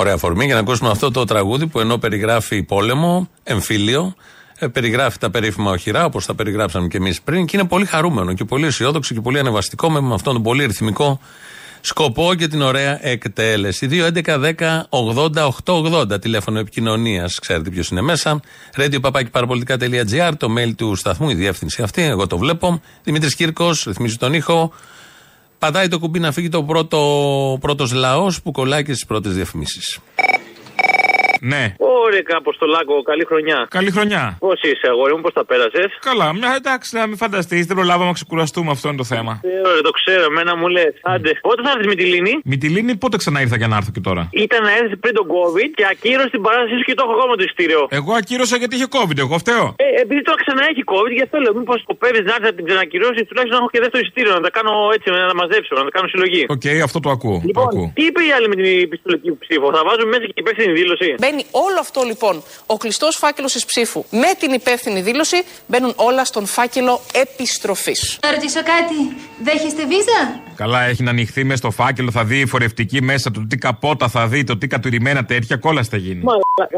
Ωραία αφορμή για να ακούσουμε αυτό το τραγούδι που ενώ περιγράφει πόλεμο, εμφύλιο, Ε, περιγράφει τα περίφημα οχυρά, όπως τα περιγράψαμε και εμείς πριν, και είναι πολύ χαρούμενο και πολύ αισιόδοξο και πολύ ανεβαστικό με αυτόν τον πολύ ρυθμικό σκοπό και την ωραία εκτέλεση. 2.11.10.80.880 τηλέφωνο επικοινωνίας. Ξέρετε ποιος είναι μέσα. radio το mail του σταθμού, η διεύθυνση αυτή. Εγώ το βλέπω. Δημήτρης Κύρκος, ρυθμίζει τον ήχο. Πατάει το κουμπί να φύγει το πρώτο πρώτος λαός που κολλάει και στις πρώτες διαφημίσεις. Ναι. Ωραία, Αποστολάκο, καλή χρονιά. Καλή χρονιά. Πώς είσαι, αγόρι μου, πώς τα πέρασες; Καλά, μια εντάξει, να μην φανταστείς, δεν προλάβαμε να ξεκουραστούμε, αυτό είναι το θέμα. Ε, ωραία, το ξέρω, εμένα μου λες. Άντε, πότε θα έρθεις με τη Λίνη. Με τη Λίνη, πότε ξανά ήρθα για να έρθω και τώρα; Ήταν να έρθεις πριν τον COVID και ακύρωσε την παράστασή σου και το έχω ακόμα το ειστήριο. Εγώ ακύρωσα γιατί είχε COVID, εγώ φταίω. Ε, επειδή τώρα ξανά έχει COVID, γι' αυτό λέω, μήπως σκοπεύεις να έρθεις να την ξανακυρώσεις, τουλάχιστον να έχω και δεύτερο ειστήριο, να τα κάνω έτσι, να τα μαζέψω, να τα κάνω συλλογή. Οκ, okay, αυτό το ακούω. Λοιπόν, το ακούω. τι είπε η άλλη με την επιστολική ψήφο, θα βάζουμε μέσα και υπεύθυνη δήλωση. Μπαίνει όλο αυτό λοιπόν ο κλειστός φάκελος της ψήφου με την υπεύθυνη δήλωση μπαίνουν όλα στον φάκελο επιστροφής. Να ρωτήσω κάτι. Δέχεστε βίζα; Καλά, έχει να ανοιχθεί μέσα στο φάκελο, θα δει η φορευτική μέσα, το τι καπότα θα δει, το τι κατουρημένα τέτοια, κόλλα θα γίνει. Μα,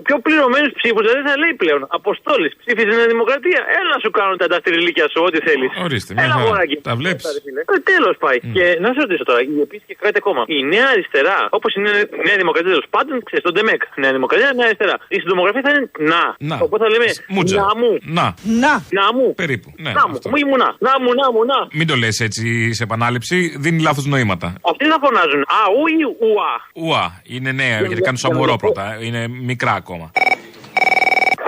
πιο πληρωμένους ψήφους δεν θα λέει πλέον. Αποστόλης, ψήφιζε Νέα Δημοκρατία. Έλα να σου κάνουν τα ανταστηριλίκια σου, ό,τι θέλεις. Ορίστε, μια Έλα, χαρά. αγοράκι. Τα βλέπεις. Ε, Τέλος πάει. Και να σε ρωτήσω τώρα, η επίση και κράτη ακόμα. Η νέα αριστερά, όπως η νέα, Νέα Δημοκρατία τέλος πάντων, ξέρεις, στον Ντεμεκ. Νέα Δημοκρατία, Νέα αριστερά. Η συντομογραφία θα είναι να. Να. Οπότε θα λέμε Μούτζα. να μου. Να. Να. Να μου. Περίπου. Ναι, να μου. αυτό. Μου ήμουνα. Να μου, να μου, να. Μην το λες έτσι σε επανάληψη, δίνει λάθος νοήματα. Αυτοί θα φωνάζουν. Α, ου ή ουα. Ουα, είναι νέα, γιατί κάνουν σαμουρό πρώτα. Είναι μικρά ακόμα.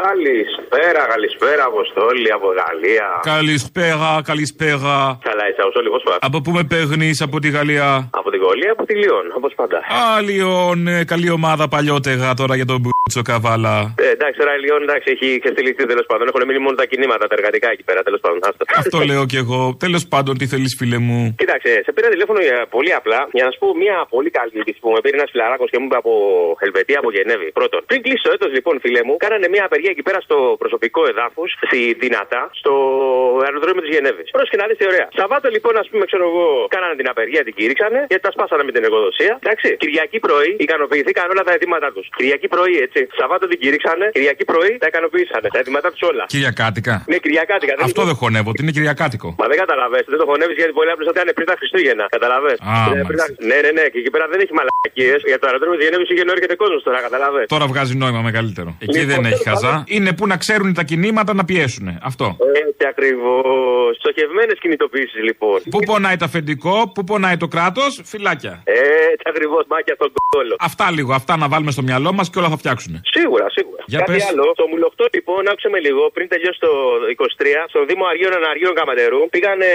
Καλησπέρα, καλησπέρα, Αποστόλη από Γαλλία. Καλησπέρα, καλησπέρα. Καλά, είσαι Αποστόλη, πώς πάει. Από πού με παίρνεις από τη Γαλλία; Από την Γαλλία, από τη Λιόν, όπως πάντα. Α, Λιόν, ε, καλή ομάδα παλιότερα τώρα για τον Μπούτσο Καβάλα. Ε, εντάξει, τώρα η Λιόν εντάξει, έχει ξεστηλιχθεί τέλος πάντων. Έχουν μείνει μόνο τα κινήματα, τα εργατικά εκεί πέρα τέλος πάντων. Άστο. Αυτό λέω κι εγώ. Τέλος πάντων, τι θέλεις, φίλε μου; Κοίταξε, σε πήρα τηλέφωνο για πολύ απλά για να σου πω μια πολύ καλή είδηση που με πήρε ένας φιλαράκος και μου είπε από Ελβετία, από Γενέβη. Πρώτον, πριν κλείσει το έτος, λοιπόν, φίλε μου, κάνανε μια απεργία εκεί πέρα στο προσωπικό εδάφους, στη Δυνατά, στο αεροδρόμιο της Γενέβης. Πρόσεχε να δεις τι ωραία. Σαββάτο, λοιπόν, ας πούμε, ξέρω εγώ, κάνανε την απεργία, την κήρυξανε, γιατί τα σπάσανε με την εργοδοσία. Εντάξει. Κυριακή πρωί ικανοποιηθήκαν όλα τα αιτήματά τους. Κυριακή πρωί, έτσι. Σαββάτο την κήρυξανε, Κυριακή πρωί τα ικανοποίησανε. Τα αιτήματά τους όλα. Κυριακάτικα. Ναι, Κυριακάτικα. Αυτό δεν χωνεύω, ότι είναι Κυριακάτικο. Μα δεν καταλαβαίνετε, δεν το χωνεύεις γιατί πολύ απλώς θα ήταν πριν τα Χριστούγεννα. Καταλαβέ. Α, Ναι, ναι, ναι, και εκεί πέρα δεν έχει μαλακίες. Για το αεροδρόμιο της Γενέβης είχε έρχεται κόσμος τώρα, καταλαβέ. Τώρα βγάζει νόημα μεγαλύτερο. Εκεί Λοιπόν, δεν έχει τέλος χαζά. Πάντων. Είναι που να ξέρουν τα κινήματα να πιέσουν. Αυτό. Έτσι ακριβώς. Στοχευμένες κινητοποιήσεις λοιπόν. Πού πονάει το αφεντικό, πού πονάει το κράτος, φυλάκια. Έτσι ακριβώς, μάκια στον κόλο. Αυτά λίγο, αυτά να βάλουμε στο μυαλό μας και όλα θα φτιάξουν. Σίγουρα, σίγουρα. Για Κάτι πες. άλλο, το μουλοχτό λοιπόν, άκουσε με λίγο, πριν τελειώσει το 23, στο Δήμο Αργίων Αναργίων Καματερού, πήγανε.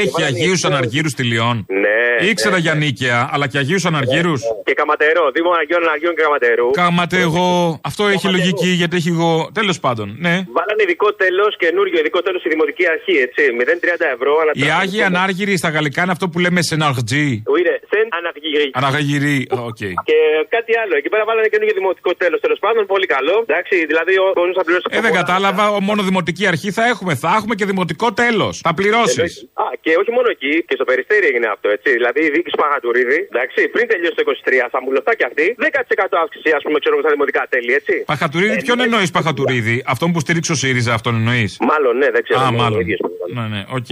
Έχει Αγίους Αναργύρους στη Λιόν. Ναι. Ήξερα ναι, για νίκαια, αλλά και Αγίους Αναργύρους. Και Καματερό, Δήμο Αργίων Αναργίων και Καματερού. Κάματε εγώ. Αυτό έχει λογική γιατί έχει εγώ. Τέλος πάντων, ναι. Βάλανε ειδικό τέλος, καινούριο ειδικό τέλος στη Δημοτική Αρχή, έτσι. 0,30 ευρώ. Αλλά Οι Άγιοι Ανάργυροι στα γαλλικά είναι αυτό που λέμε σεναρτζή. Είναι σεν αναργύρι. Αναγαγυρί, οκ. Και κάτι άλλο. Εκεί πέρα βάλανε καινούργιο δημοτικό τέλος. Τέλος πάντων, πολύ καλό. Εντάξει, δηλαδή ο κόσμο θα πληρώσει. Ε, δεν κατάλαβα, ο- μόνο δημοτική αρχή θα έχουμε. Θα έχουμε και δημοτικό τέλος. Θα πληρώσεις. Α, και όχι μόνο εκεί, και στο περιστέρι έγινε αυτό, έτσι. Δηλαδή η δίκη Παγατουρίδη, εντάξει, πριν τελειώσει το 23, θα μου λεφτά και αυτή, 10% αύξηση, ας πούμε, ξέρω εγώ, στα δημοτικά τέλη, έτσι. Παχατουρίδη, ποιον εννοείς Παχατουρίδη, αυτόν που στήριξε ο ΣΥΡΙΖΑ, αυτόν εννοείς; Μάλλον, ναι, δεν ξέρω. Α, ναι, μάλλον. ο ίδιος. Ναι, ναι, οκ.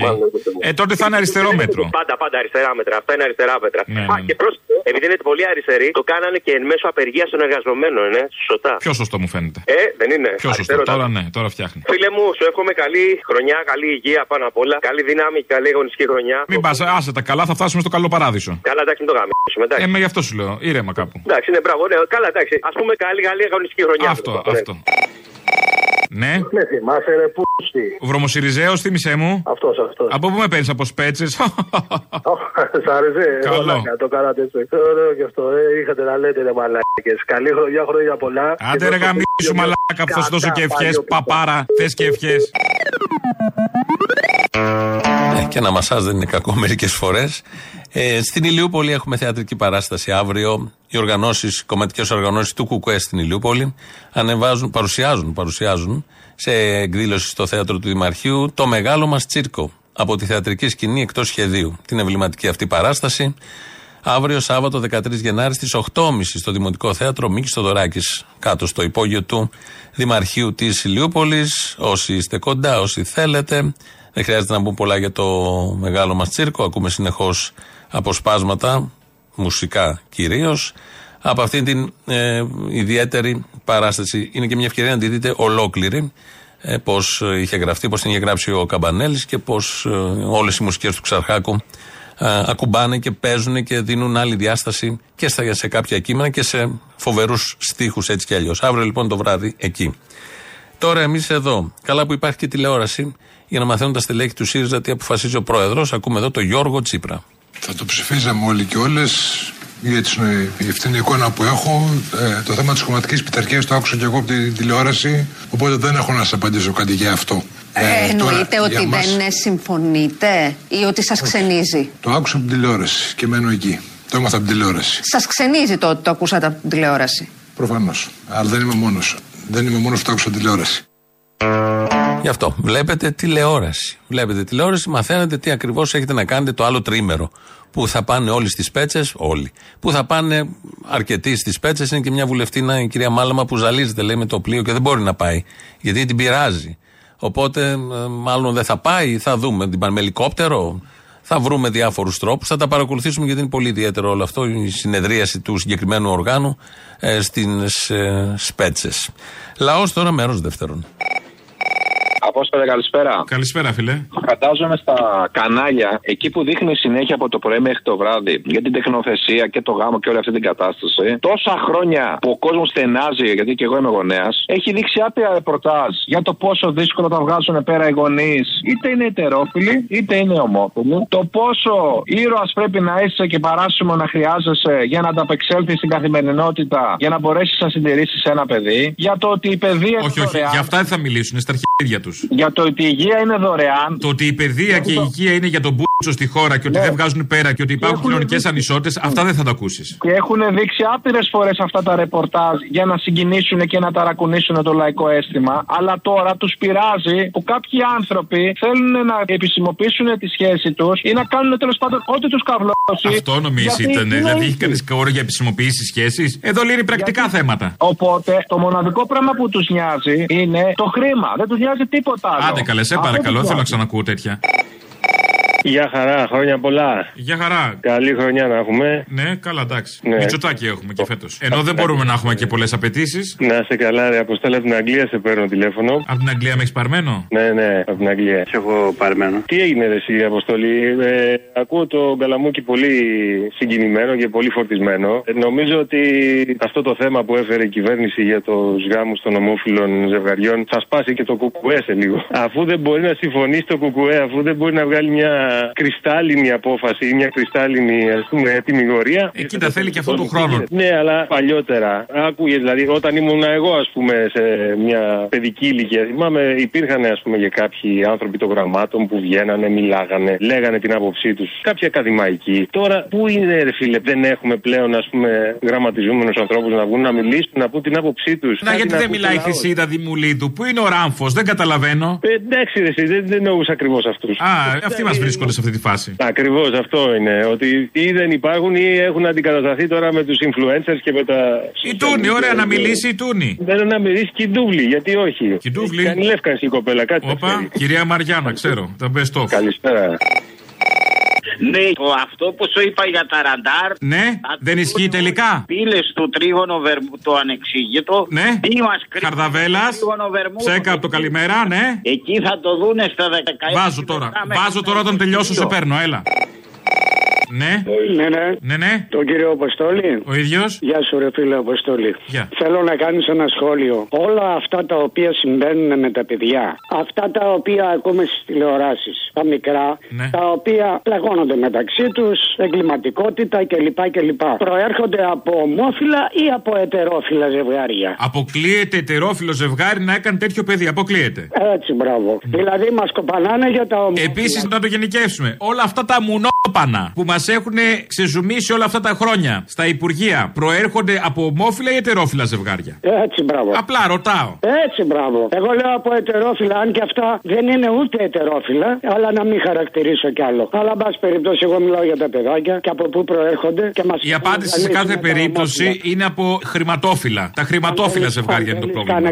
Ε, τότε θα είναι αριστερό μέτρο. Πάντα, πάντα αριστερά μέτρα. Αυτά είναι αριστερά μέτρα. Ναι, Α, ναι. και πρόσεχε, επειδή είναι πολύ αριστεροί, το κάνανε και εν μέσω απεργίας των εργαζομένων, ναι, σωστά. Πιο σωστό μου φαίνεται. Ε, δεν είναι. Πιο σωστό. Αριστερό, Τώρα ναι, τώρα φτιάχνει. Φίλε μου, σου εύχομαι καλή χρονιά, καλή υγεία πάνω απ' όλα. Καλή δύναμη και καλή αγωνιστική χρονιά. Μην πας, άσε τα καλά, θα φτάσουμε στο καλό παράδεισο. Καλά, εντάξει, μην το γαμήσουμε. Εντάξει. Ε, με γι' αυτό σου λέω. Ήρεμα κάπου. Εντάξει, είναι μπράβο, ναι, καλά, εντάξει. Α πούμε καλή, καλή αγωνιστική χρονιά. Αυτό, Ναι. αυτό. Ναι. Με θυμάσαι ρε πούστη. Βρωμοσυριζέος, θύμισέ μου. Αυτός, αυτός. Από πού με παίρνεις από σπέτσες; Σ' άρεσε. Καλό. Μαλάκα, Το κάνατε έτσι. Ωραίο και αυτό. Ε, είχατε να λέτε ρε μαλάκες. Καλή χρονιά, χρόνια πολλά. Άντε Και ρε το- γαμίσου μαλάκα που θα σου δώσω και ευχές. Παπάρα, θες και ευχές. Ε, και ένα μασάζ δεν είναι κακό μερικές φορές. Ε, στην Ηλιούπολη έχουμε θεατρική παράσταση αύριο. Οι οργανώσεις, οι κομματικές οργανώσεις του ΚΚΕ στην Ηλιούπολη ανεβάζουν, παρουσιάζουν, παρουσιάζουν σε εκδήλωση στο θέατρο του Δημαρχείου το μεγάλο μας τσίρκο από τη θεατρική σκηνή εκτός σχεδίου. Την εμβληματική αυτή παράσταση. Αύριο Σάββατο 13 Γενάρη στις 8.30 στο Δημοτικό Θέατρο Μίκης Στοδωράκη, κάτω στο υπόγειο του Δημαρχείου της Ηλιούπολης. Όσοι είστε κοντά, όσοι θέλετε. Δεν χρειάζεται να πούμε πολλά για το μεγάλο μας τσίρκο. Ακούμε συνεχώς αποσπάσματα, μουσικά κυρίως. Από αυτήν την ε, ιδιαίτερη παράσταση είναι και μια ευκαιρία να τη δείτε ολόκληρη. Ε, πώς είχε γραφτεί, πώς την είχε γράψει ο Καμπανέλης και πώς ε, όλες οι μουσικές του Ξαρχάκου ε, ακουμπάνε και παίζουν και δίνουν άλλη διάσταση και στα, σε κάποια κείμενα και σε φοβερούς στίχους έτσι κι αλλιώς. Αύριο λοιπόν το βράδυ εκεί. Τώρα εμείς εδώ, καλά που υπάρχει και τηλεόραση, για να μαθαίνουν τα στελέχη του ΣΥΡΙΖΑ τι αποφασίζει ο πρόεδρος, ακούμε εδώ το Γιώργο Τσίπρα. Θα το ψηφίζαμε όλοι και όλες. Γιατί αυτή είναι η εικόνα που έχω. Ε, το θέμα της κομματική πειθαρχίας το άκουσα και εγώ από την τηλεόραση. Οπότε δεν έχω να σας απαντήσω κάτι για αυτό. Ε, εννοείται τώρα, για ότι μας- δεν συμφωνείτε ή ότι σας ξενίζει; Το άκουσα από την τηλεόραση και μένω εκεί. Το έμαθα από την τηλεόραση. Σας ξενίζει το ότι το ακούσατε από την τηλεόραση; Προφανώς. Αλλά δεν είμαι μόνος. Δεν είμαι μόνος που το άκουσα από την τηλεόραση. Γι' αυτό. Βλέπετε τηλεόραση. Βλέπετε τηλεόραση, μαθαίνετε τι ακριβώς έχετε να κάνετε το άλλο τρίμερο. Που θα πάνε όλοι στις πέτσες, όλοι. Που θα πάνε αρκετοί στις πέτσες. Είναι και μια βουλευτήνα, η κυρία Μάλαμα, που ζαλίζεται, λέει, με το πλοίο και δεν μπορεί να πάει. Γιατί την πειράζει. Οπότε, ε, μάλλον δεν θα πάει, θα δούμε. Την πάνε με ελικόπτερο. Θα βρούμε διάφορους τρόπους. Θα τα παρακολουθήσουμε γιατί είναι πολύ ιδιαίτερο όλο αυτό. Η συνεδρίαση του συγκεκριμένου οργάνου ε, στις ε, σπέτσες. Λαός τώρα, μέρος δεύτερον. Απόστολε, καλησπέρα. Καλησπέρα, φίλε. Φαντάζομαι στα κανάλια, εκεί που δείχνει συνέχεια από το πρωί μέχρι το βράδυ για την τεχνοθεσία και το γάμο και όλη αυτή την κατάσταση. Τόσα χρόνια που ο κόσμος στενάζει, γιατί και εγώ είμαι γονέας, έχει δείξει άπειρα ρεπορτάζ για το πόσο δύσκολο τα βγάζουν πέρα οι γονείς, είτε είναι ετερόφιλοι, είτε είναι ομόφιλοι. Το πόσο ήρωας πρέπει να είσαι και παράσημο να χρειάζεσαι για να ανταπεξέλθεις στην καθημερινότητα, για να μπορέσεις να συντηρήσεις ένα παιδί. Για το ότι η παιδεία Όχι, είναι όχι, δωρεάν. για αυτά δεν θα μιλήσουν, στα αρχίδια τους. Για το ότι η υγεία είναι δωρεάν. Το ότι η παιδεία και η υγεία είναι για τον μπούτσο στη χώρα και ότι δεν βγάζουν πέρα και ότι υπάρχουν έχουν κοινωνικές δείξει- ανισότητες, αυτά δεν θα τα ακούσεις. Και έχουν δείξει άπειρες φορές αυτά τα ρεπορτάζ για να συγκινήσουν και να ταρακουνήσουν το λαϊκό αίσθημα. Αλλά τώρα τους πειράζει που κάποιοι άνθρωποι θέλουν να επισημοποιήσουν τη σχέση τους ή να κάνουν τέλος πάντων ό,τι τους καυλώσει. Αυτό νομίζει Γιατί ήταν. είναι Δηλαδή, έχει έτσι. κανείς όρο για επισημοποίηση σχέση. Εδώ λύνει πρακτικά θέματα. Οπότε το μοναδικό πράγμα που τους νοιάζει είναι το χρήμα. Δεν τους νοιάζει τίποτα άλλο. Άντε καλέ, σε Αυτό παρακαλώ, τους δεν θέλω να νοιάζει. ξανακούω τέτοια. Γεια χαρά, χρόνια πολλά. Γεια χαρά. Καλή χρονιά να έχουμε. Ναι, καλά, εντάξει. Ναι. Μητσοτάκι έχουμε και φέτος. Ενώ δεν μπορούμε να έχουμε και πολλές απαιτήσεις. Να είσαι καλά, ρε Αποστόλη, από την Αγγλία σε παίρνω τηλέφωνο. Από την Αγγλία με έχεις παρμένο; Ναι, ναι, από την Αγγλία. Σε έχω παρμένο. Τι έγινε, ρε, εσύ, Αποστολή. Ε, ακούω το Καλαμούκι πολύ συγκινημένο και πολύ φορτισμένο. Ε, νομίζω ότι αυτό το θέμα που έφερε η κυβέρνηση για τους γάμους των ομόφυλων ζευγαριών θα σπάσει και το κουκουέ σε λίγο. Αφού δεν μπορεί να συμφωνήσει το κουκουέ, αφού δεν μπορεί να βγάλεις μια κρυστάλλινη απόφαση ή μια κρυστάλλινη ας πούμε τιμιγορία. Ε, κοίτα, θέλει και αυτό το χρόνο. Ναι, αλλά παλιότερα. Άκουγε δηλαδή όταν ήμουν εγώ, ας πούμε, σε μια παιδική ηλικία. Θυμάμαι, υπήρχαν ας πούμε και κάποιοι άνθρωποι των γραμμάτων που βγαίνανε, μιλάγανε, λέγανε την άποψή τους. Κάποιοι ακαδημαϊκοί. Τώρα, πού είναι, ρε φίλε, δεν έχουμε πλέον ας πούμε γραμματιζόμενου ανθρώπους να βγουν να μιλήσουν, να πούν την άποψή τους. Να, γιατί δεν μιλάει η Χρυσίδα Δημουλίδου. Πού είναι ο Ράμφος, δεν καταλαβαίνω. Ε, εντάξει, ρε, εσύ, δεν, δεν εννοούσα ακριβώς αυτούς. Α, αυτοί μας βρίσκονται σε αυτή τη φάση. Ακριβώς αυτό είναι. Ότι ή δεν υπάρχουν ή έχουν αντικατασταθεί τώρα με τους influencers και με τα. Η Τούνη, ωραία να μιλήσει η Τούνη. Δεν να μιλήσει και η Ντούβλη, γιατί όχι. Κιντούβλη. Έχει Κάνει λεύκανση η κοπέλα, κάτι Όπα, ξέρει. κυρία Μαριάννα, ξέρω. Τα best of. Καλησπέρα. Ναι, το, αυτό που σου είπα για τα ραντάρ. Ναι, δεν ισχύει τελικά; Πύλες του τρίγωνο βερμού, το ανεξήγητο. Ναι. Τι μας κρύβει Χαρδαβέλα. το τρίγωνο βερμού. Ψέκα από το καλημέρα, ναι. Εκεί θα το δούνε στα 16. Βάζω τώρα. Βάζω τώρα όταν τελειώσω, σε παίρνω, έλα. Ναι. Ναι, ναι. Ναι, ναι. Τον κύριο Αποστόλη. Ο ίδιος. Γεια σου, ρε φίλε Αποστόλη. Γεια. Θέλω να κάνεις ένα σχόλιο. Όλα αυτά τα οποία συμβαίνουν με τα παιδιά, αυτά τα οποία ακούμε στις τηλεοράσεις, τα μικρά, Ναι. τα οποία πλαγώνονται μεταξύ τους, εγκληματικότητα κλπ. κλπ. Προέρχονται από ομόφυλα ή από ετερόφυλα ζευγάρια. Αποκλείεται ετερόφιλο ζευγάρι να έκανε τέτοιο παιδί. Αποκλείεται. Έτσι, μπράβο. Δηλαδή μας κοπανάνε για τα ομόφυλα. Επίσης να το γενικεύσουμε. Όλα αυτά τα μουνόπανα που μας μα έχουν ξεζουμίσει όλα αυτά τα χρόνια στα Υπουργεία προέρχονται από ομόφυλα ή ετερόφυλα ζευγάρια; Έτσι, μπράβο. Απλά ρωτάω. Έτσι, μπράβο. Εγώ λέω από ετερόφυλα, αν και αυτά δεν είναι ούτε ετερόφυλα, αλλά να μην χαρακτηρίσω κι άλλο. Αλλά, εν πάση περιπτώσει, εγώ μιλάω για τα παιδάκια και από πού προέρχονται και μας Η απάντηση σε κάθε περίπτωση είναι από χρηματόφυλα. Τα χρηματόφυλα ζευγάρια είναι το πρόβλημα.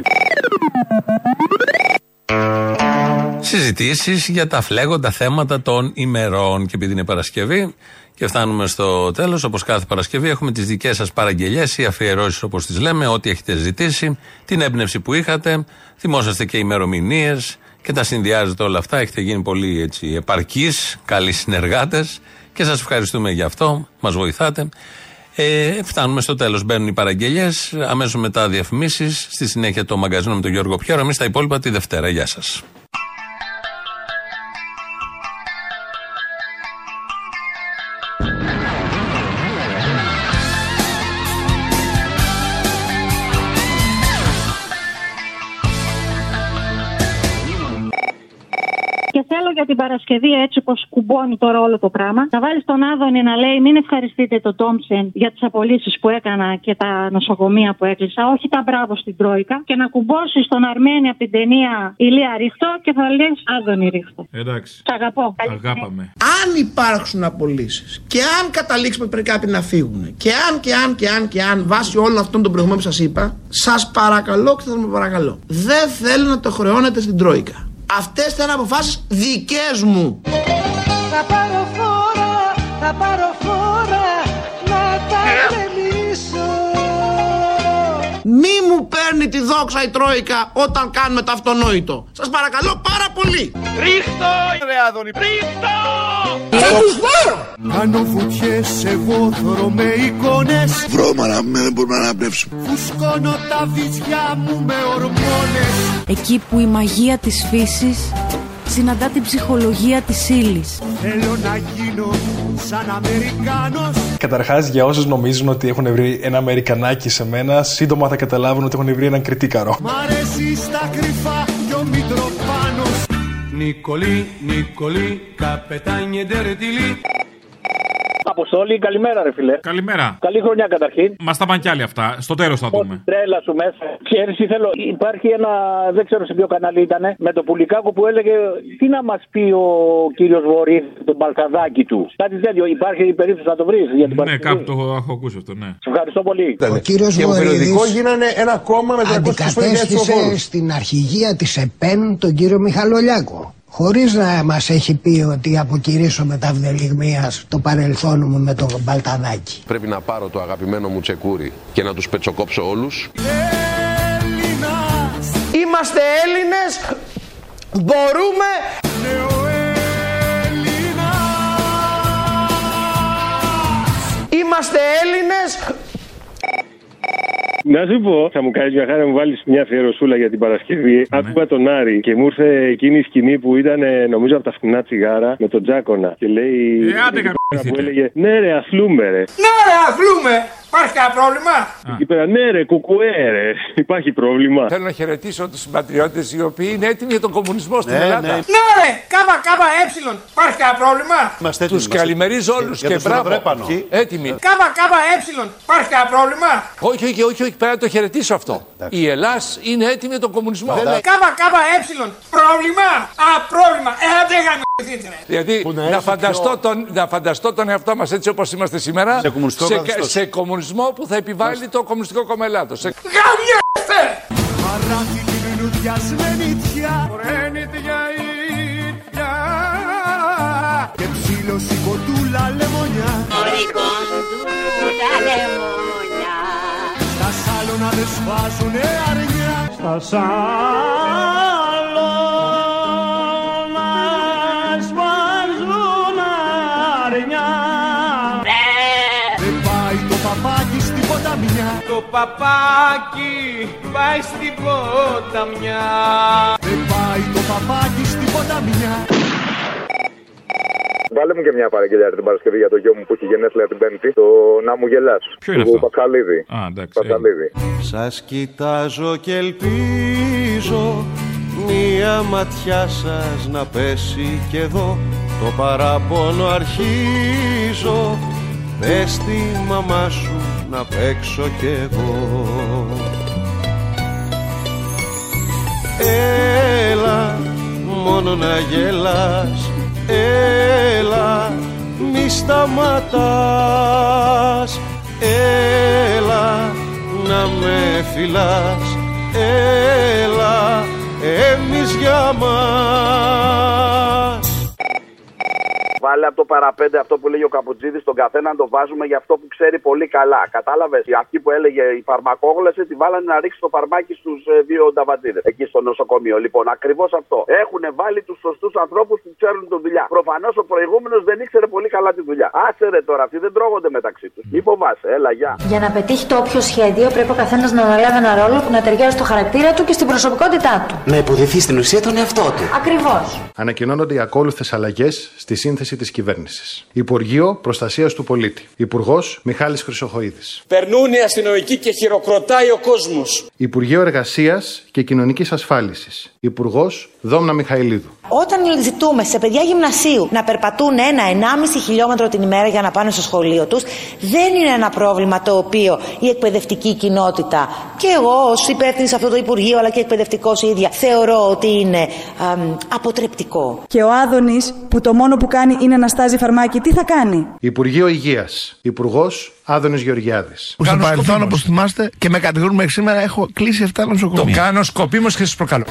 Συζητήσεις για τα φλέγοντα θέματα των ημερών. Και επειδή είναι Παρασκευή και φτάνουμε στο τέλος, όπως κάθε Παρασκευή, έχουμε τις δικές σας παραγγελίε ή αφιερώσεις, όπως τις λέμε, ό,τι έχετε ζητήσει, την έμπνευση που είχατε. Θυμόσαστε και ημερομηνίες και τα συνδυάζετε όλα αυτά. Έχετε γίνει πολύ έτσι επαρκείς, καλοί συνεργάτες και σας ευχαριστούμε για αυτό. Μας βοηθάτε. Ε, φτάνουμε στο τέλος. Μπαίνουν οι παραγγελίε. Αμέσως μετά διαφημίσεις. Στη συνέχεια το μαγκαζίνο με τον Γιώργο Πιέρο. Εμείς τα υπόλοιπα τη Δευτέρα. Γεια σας. Και θέλω για την Παρασκευή, έτσι όπως κουμπώνει τώρα όλο το πράγμα, να βάλεις τον Άδωνη να λέει: Μην ευχαριστείτε τον Τόμψεν για τις απολύσεις που έκανα και τα νοσοκομεία που έκλεισα. Όχι τα μπράβο στην Τρόικα. Και να κουμπώσεις τον Αρμένη από την ταινία Ηλία Ρίχτο και θα λες Άδωνη Ρίχτο. Εντάξει. Σ' αγαπώ. Αγάπαμε. Αν υπάρξουν απολύσεις και αν καταλήξουμε ότι πρέπει κάποιοι να φύγουν και αν και αν και αν και αν βάσει όλων αυτών των προηγουμένων που σας είπα, σας παρακαλώ και θα με παρακαλώ. Δεν θέλω να το χρεώνετε στην Τρόικα. Αυτές θα είναι αποφάσεις δικές μου. Μη μου παίρνει τη δόξα η Τρόικα όταν κάνουμε το αυτονόητο. Σας παρακαλώ πάρα πολύ. Ρίχτω, ρε Άδωνη, ρίχτω! Θα τους πάρω. Κάνω βουτιές, εγώ θωρώ με εικόνες Βρώμα να μην μπορούμε να αναπνεύσουμε. Φουσκώνω τα βυζιά μου με ορμόνες Εκεί που η μαγεία της φύσης συναντά την ψυχολογία της ύλης. Θέλω να γίνω σαν Αμερικάνος Καταρχάς, για όσους νομίζουν ότι έχουν βρει ένα Αμερικανάκι σε μένα, σύντομα θα καταλάβουν ότι έχουν βρει έναν κριτήκαρο. Μ' αρέσει στα κρυφά κι ο Μητροπάνος Νικολή, Νικολή, καπετάνιε ντερτιλί. Αποστόλη, καλημέρα, ρε φιλέ. Καλημέρα. Καλή χρονιά καταρχήν. Μας τα πάνε κι άλλοι αυτά. Στο τέλος θα δούμε. Τρέλα σου μέσα. Ξέρεις τι θέλω. Υπάρχει ένα, δεν ξέρω σε ποιο κανάλι ήταν, με το πουλικάκο που έλεγε τι να μας πει ο κύριος Βορύδης, τον μπαλκαδάκι του. Κάτι τέτοιο. Υπάρχει η περίπτωση να το βρεις για την Ναι, Παρασκευή; κάπου το έχω ακούσει αυτό, ναι. Σε ευχαριστώ πολύ. Ο κύριος και από Βορύδης περιοδικό γίνανε ένα κόμμα με 300 αντικατέστησε στην αρχηγία της ΕΠΕΝ τον κύριο Μιχαλολιάκο. Χωρίς να μας έχει πει ότι αποκηρύσω με τα βδελιγμία το παρελθόν μου με τον Μπαλτανάκη. Πρέπει να πάρω το αγαπημένο μου τσεκούρι και να τους πετσοκόψω όλους. Είμαστε Έλληνες, μπορούμε. Είμαστε Έλληνες, Να σου πω, θα μου κάνεις μια χάρη να μου βάλεις μια αφιερωσούλα για την Παρασκευή. Άκουγα τον Άρη και μου ήρθε εκείνη η σκηνή που ήταν, ε, νομίζω, από τα φτηνά τσιγάρα με τον Τζάκονα. Και λέει. Ε, άντε, που έλεγε Ναι, ρε, αθλούμε, ρε. Ναι ρε αθλούμε, υπάρχει κανένα πρόβλημα; Εκεί πέρα, ναι, ρε, κουκουέ, ρε. Υπάρχει πρόβλημα. Θέλω να χαιρετήσω τους συμπατριώτες οι οποίοι είναι έτοιμοι για τον κομμουνισμό στην Ναι, Ελλάδα. ναι. Ναι ρε, κάβα κάβα έψιλον, υπάρχει κανένα πρόβλημα; Τους καλημερίζω όλους Για και το μπράβο. Σιδηροδρέπανο. Έτοιμοι. Κάβα κάβα έψιλον, υπάρχει κανένα πρόβλημα; Όχι, όχι, όχι, όχι, πρέπει να το χαιρετήσω αυτό. Η Ελλάδα είναι έτοιμη για τον κομμουνισμό. Κάβα κάβα έψιλον, πρόβλημα; Α, πρόβλημα. Ε, άντε γαμηθείτε ρε. Δηλαδή, να φανταστώ, τον, να φανταστώ τον εαυτό μας έτσι όπως είμαστε σήμερα Σε κομμουνιστικό σε, καθεστώς. σε κομμουνισμό που θα επιβάλλει το Κομμουνιστικό Κόμμα Ελλάδος. Σε... Γαμιέστε! Παράτη την λουδιασμένη τιά Ρένιτια ίδια Και ψήλωση κοντούλα λεμονιά Στα σάλωνα δεν σφάζουνε αρνιά Στα σάλωνα Το παπάκι πάει στην ποταμιά. Δεν πάει το παπάκι στην ποταμιά Βάλε μου και μια παραγγελία την Παρασκευή για το γιο μου που έχει γενέθλια την Πέμπτη. Το να μου γελάς. Ποιο είναι του αυτό; Πασχαλίδη. Α, εντάξει. Πασχαλίδη. Σας κοιτάζω και ελπίζω Μία ματιά σας να πέσει κι εδώ το παράπονο αρχίζω Πες τη μαμά σου να παίξω κι εγώ. Έλα μόνο να γελάς. Έλα μη σταματάς. Έλα να με φυλάς. Έλα εμείς για μας Βάλε από το παραπέντε αυτό που λέγει ο Καπουτζίδη τον καθένα να το βάζουμε για αυτό που ξέρει πολύ καλά. Κατάλαβες. Αυτή που έλεγε η φαρμακόγλωση τη βάλανε να ρίξει το φαρμάκι στους δύο νταβατζίδες εκεί στο νοσοκομείο. Λοιπόν, ακριβώς αυτό. Έχουν βάλει τους σωστούς ανθρώπους που ξέρουν τη δουλειά. Προφανώς ο προηγούμενος δεν ήξερε πολύ καλά τη δουλειά. Άσε τώρα, αυτοί δεν τρώγονται μεταξύ τους. Μη φοβάσαι, έλα, γεια. Για να πετύχει το όποιο σχέδιο πρέπει ο καθένας να αναλάβει ένα ρόλο που να ταιριάζει στο χαρακτήρα του και στην προσωπικότητά του. Να υποδηθεί στην ουσία τον εαυτό του. Ακριβώς. Ανακοινώνονται οι ακόλουθες αλλαγές στη σύνθεση της κυβέρνησης. Υπουργείο Προστασίας του Πολίτη. Υπουργός Μιχάλης Χρυσοχοίδης. Περνούν οι αστυνομικοί και χειροκροτάει ο κόσμος. Υπουργείο Εργασίας και Κοινωνικής Ασφάλισης. Υπουργός Δόμνα Μιχαηλίδου. Όταν ζητούμε σε παιδιά γυμνασίου να περπατούν ένα-ενάμιση χιλιόμετρο την ημέρα για να πάνε στο σχολείο τους, δεν είναι ένα πρόβλημα το οποίο η εκπαιδευτική κοινότητα και εγώ ως υπεύθυνη σε αυτό το Υπουργείο, αλλά και εκπαιδευτικός ίδια, θεωρώ ότι είναι αμ, αποτρεπτικό. Και ο Άδωνης, που το μόνο που κάνει είναι να στάζει φαρμάκι, τι θα κάνει; Υπουργείο Υγείας. Υπουργός Άδωνης Γεωργιάδης. Που στο παρελθόν, όπως θυμάστε, και με κατηγορούν μέχρι σήμερα, έχω κλείσει 7 νοσοκομεία. Το κάνω σκοπίμω και σας προκαλώ.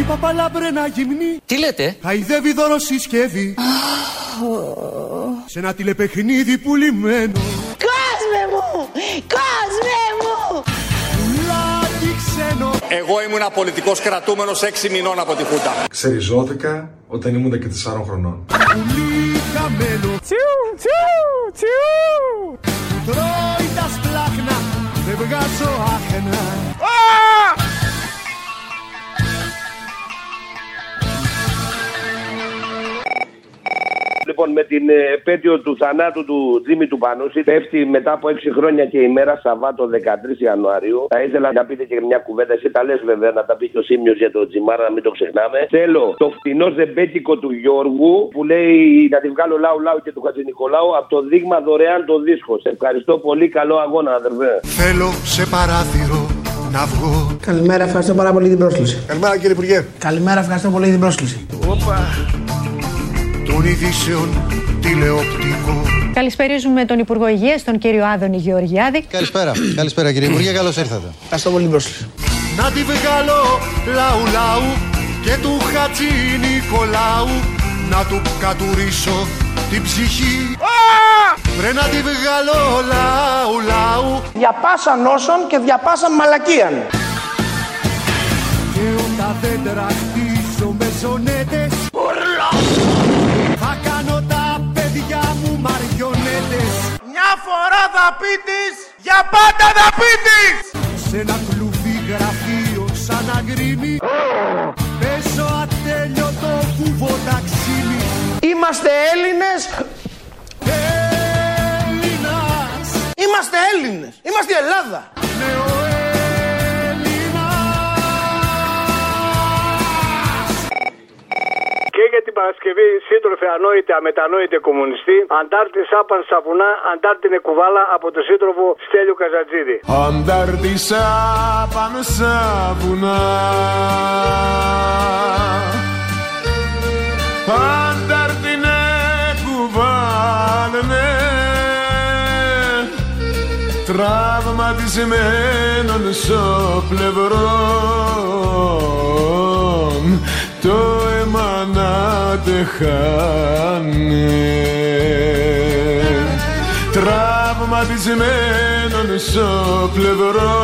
Η παπαλάμπρενα γυμνή Τι λέτε; Χαϊδεύει δώρο συσκευή Σε ένα τηλεπαιχνίδι πουλημένο Κόσμε μου! Κόσμε Εγώ ήμουν πολιτικό κρατούμενος 6 μηνών από τη Χούντα. Ξεριζώθηκα όταν ήμουν και 4 χρονών. Πουλί χαμένο Τσιου, τσιου, τσιου. Τρώει τα σπλάχνα Δεν βγάζω άχνα Λοιπόν, με την ε, επέτειο του θανάτου του Τζίμι του Πανούση, πέφτει μετά από 6 χρόνια και ημέρα Σαββάτο 13 Ιανουαρίου. Θα ήθελα να πείτε και μια κουβέντα. Εσύ τα λες βέβαια να τα πει και ο Σίμιος για το Τζιμάρα, να μην το ξεχνάμε. Θέλω το φτηνό ζεμπέτικο του Γιώργου που λέει να τη βγάλω λαού λαού και του Χατζη Νικολάου από το δείγμα δωρεάν το δίσκος. Σε ευχαριστώ πολύ. Καλό αγώνα, αδερφέ. Θέλω σε παράθυρο να βγω Καλημέρα, ευχαριστώ πάρα πολύ για την πρόσκληση. Καλημέρα κύριε Υπουργέ. Καλημέρα, ευχαριστώ πολύ για την πρόσκληση. Όπα Των ειδήσεων τηλεοπτικό Καλησπερίζουμε τον Υπουργό Υγείας, τον κύριο Άδωνη Γεωργιάδη. Καλησπέρα. Καλησπέρα κύριε Υπουργέ, καλώς ήρθατε. Ευχαριστώ πολύ για την πρόσκληση. Να τη βγάλω λαού λαού και του Χατζη Νικολάου να του κατουρίσω την ψυχή Βρε να τη βγάλω λαού λαού Για πάσα νόσων και για πάσα μαλακίαν. και όταν δεν τραχτίζω με ζωνέτες φορά θα πει της, για πάντα θα πει της. σε ένα κλουβί γραφείο σαν αγκρίμι παίζω ατέλειωτο κουβό ταξίμι Είμαστε Έλληνες, Έλληνας. Είμαστε Έλληνες, είμαστε η Ελλάδα. Και για την Παρασκευή, σύντροφε ανόητε, αμετανόητε κομμουνιστή, αντάρτη σάπαν σαπουνά, αντάρτηνε κουβάλα από τον σύντροφο Στέλιο Καζατζίδη. Αντάρτησα πάνω στα βουνά Αντάρτηνε κουβάλαινε Τραυματισμένον στο πλευρό το αίμα να τεχάνε Τραυματισμένον στο πλευρό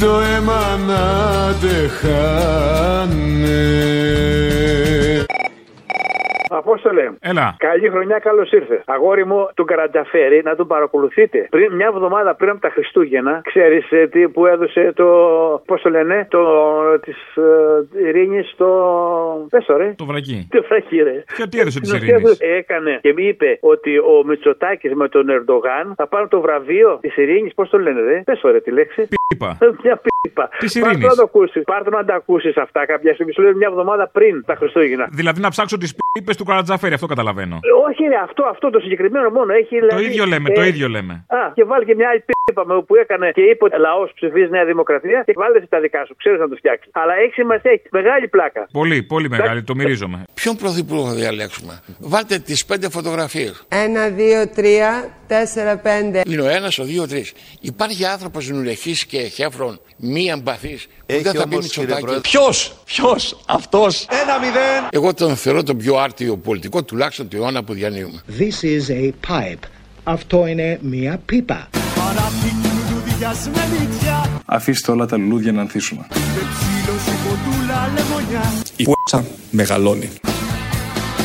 το αίμα να τεχάνε Απόστολε. Έλα. Καλή χρονιά, καλώς ήρθες. Αγόρι μου, του Καρατζαφέρη να τον παρακολουθείτε. Πριν, μια εβδομάδα πριν από τα Χριστούγεννα, ξέρεις τι που έδωσε το. Πώς το λένε, το. της ε, ειρήνης στο. Πες το ρε. Το βρακί. Το βρακί, ρε. Και τι έδωσε της Την ειρήνης; οποία Έκανε και μου είπε ότι ο Μητσοτάκης με τον Ερντογάν θα πάρουν το βραβείο της ειρήνης. Πώς το λένε, ρε. Πες το ρε τη λέξη. Πίπα. Μια πίπα. Της Πάρ' το ειρήνης. να το ακούσεις. Πάρ' το να τα ακούσεις αυτά κάποια στιγμή. Σου λέω μια εβδομάδα πριν τα Χριστούγεννα. Δηλαδή να ψάξω τις πίπες του Καρατζαφέρη, αυτό καταλαβαίνω. Ε, Όχι, ρε, αυτό, αυτό το συγκεκριμένο μόνο έχει. Το δηλαδή, ίδιο λέμε, ε, το ίδιο λέμε. Α, και βάλει και μια άλλη πίπα με- που έκανε και είπε ότι λαός ψηφίζει Νέα Δημοκρατία και βάλε εσύ τα δικά σου. Ξέρεις να το φτιάξεις. Αλλά έχει σημασία, έχει μεγάλη πλάκα. Πολύ, πολύ μεγάλη, το μυρίζομαι. Ποιον πρωθυπουργό θα διαλέξουμε; Βάλτε τις πέντε φωτογραφίες. Ένα, δύο, τρία, τέσσερα, πέντε. Είναι ο ένας, ο δύο, τρεις. Υπάρχει άνθρωπος νουλεχής και χέφρον, μη εμπαθής που Έχει δεν θα πει όμως, κύριε Μητσοτάκη. Πρόεδρε. Ποιος, ποιος, αυτός; Ένα μηδέν. Εγώ τον θεωρώ τον πιο άρτιο πολιτικό, τουλάχιστον του αιώνα που διανύουμε. This is a pipe. Αυτό είναι μία πίπα. Παράθηκη λουλουδιασμένη Αφήστε όλα τα λουλούδια να ανθίσουν. Με ψήλωση κοντούλα λεμονιά Η π***α μεγαλώνει.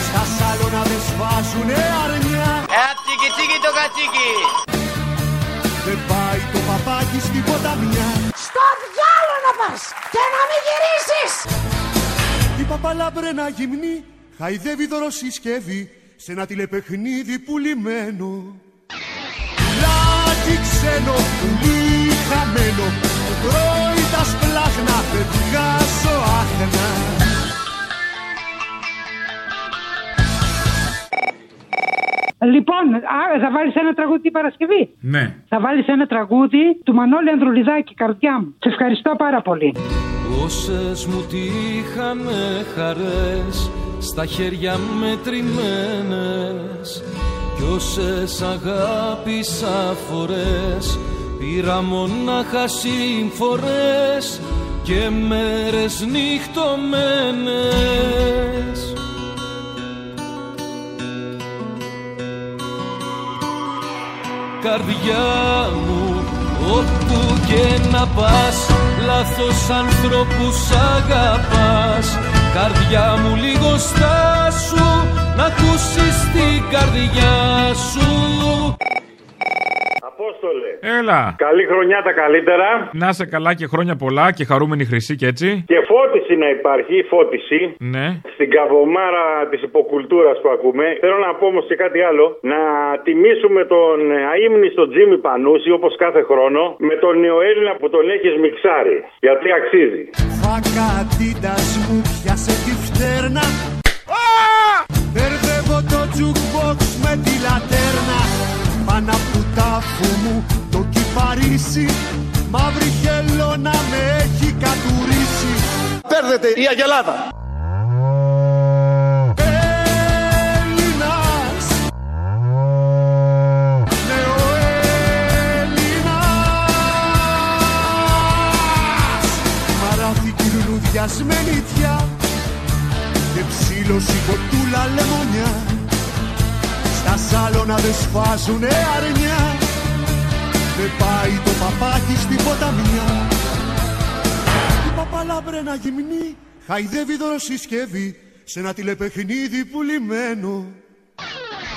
Στα σάλωνα δεν σβάζουνε κατσίκι. Δεν πάει το παπάκι στην ποταμιά Στο διάλο να πας και να μην γυρίσεις. Η παπαλάμπρενα γυμνή χαϊδεύει δωροσυσκεύη σε ένα τηλεπαιχνίδι πουλημένο Πουλάκι ξένο, πουλί χαμένο που τρώει τα σπλάχνα, δεν βγάζω άχνα Λοιπόν, α, θα βάλεις ένα τραγούδι την Παρασκευή; Ναι. Θα βάλεις ένα τραγούδι του Μανώλη Ανδρουλιδάκη, καρδιά μου. Σε ευχαριστώ πάρα πολύ. Όσες μου τύχανε χαρές στα χέρια μετρημένες κι όσες αγάπησα φορές πήρα μονάχα συμφορές και μέρες νυχτωμένες Καρδιά μου όπου και να πας λάθος ανθρώπους αγαπάς. Καρδιά μου λίγο στάσου να ακούσεις την καρδιά σου Απόστολε. Έλα. Καλή χρονιά τα καλύτερα. Να σε καλά και χρόνια πολλά και χαρούμενη χρυσή και έτσι. Και φώτιση να υπάρχει, φώτιση. Ναι. Στην καβομάρα της υποκουλτούρας που ακούμε. Θέλω να πω όμως και κάτι άλλο. Να τιμήσουμε τον αείμνηστο Τζίμι Πανούση όπως κάθε χρόνο με τον νεοέλληνα που τον έχεις μιξάρει. Γιατί αξίζει. Φακατίτας μου πιάσε τη φτέρνα Μπερδεύω το jukebox με τη λατέρνα Πάνω από του τάφου μου το κυπαρίσι. Μαύρη χελώνα με έχει κατουρίσει. Παίρνετε η Αγελάδα. Έλληνας. Νεοέλληνας Μαράθηκη λουλουδιασμένη τιά Και ψήλωση κοτούλα λεμονιά άλλο να δε σφάζουνε αρνιά. Δεν πάει το παπάκι στην ποταμιά. Η παπαλάμπρε να γυμνεί Χαϊδεύει δωροσυσκεύη Σε ένα τηλεπαιχνίδι πουλημένο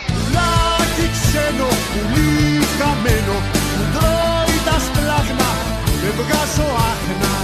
Πουλάκι ξένο, πουλί χαμένο Μου τρώει τα σπλάχνα Δεν βγάζω άχνα.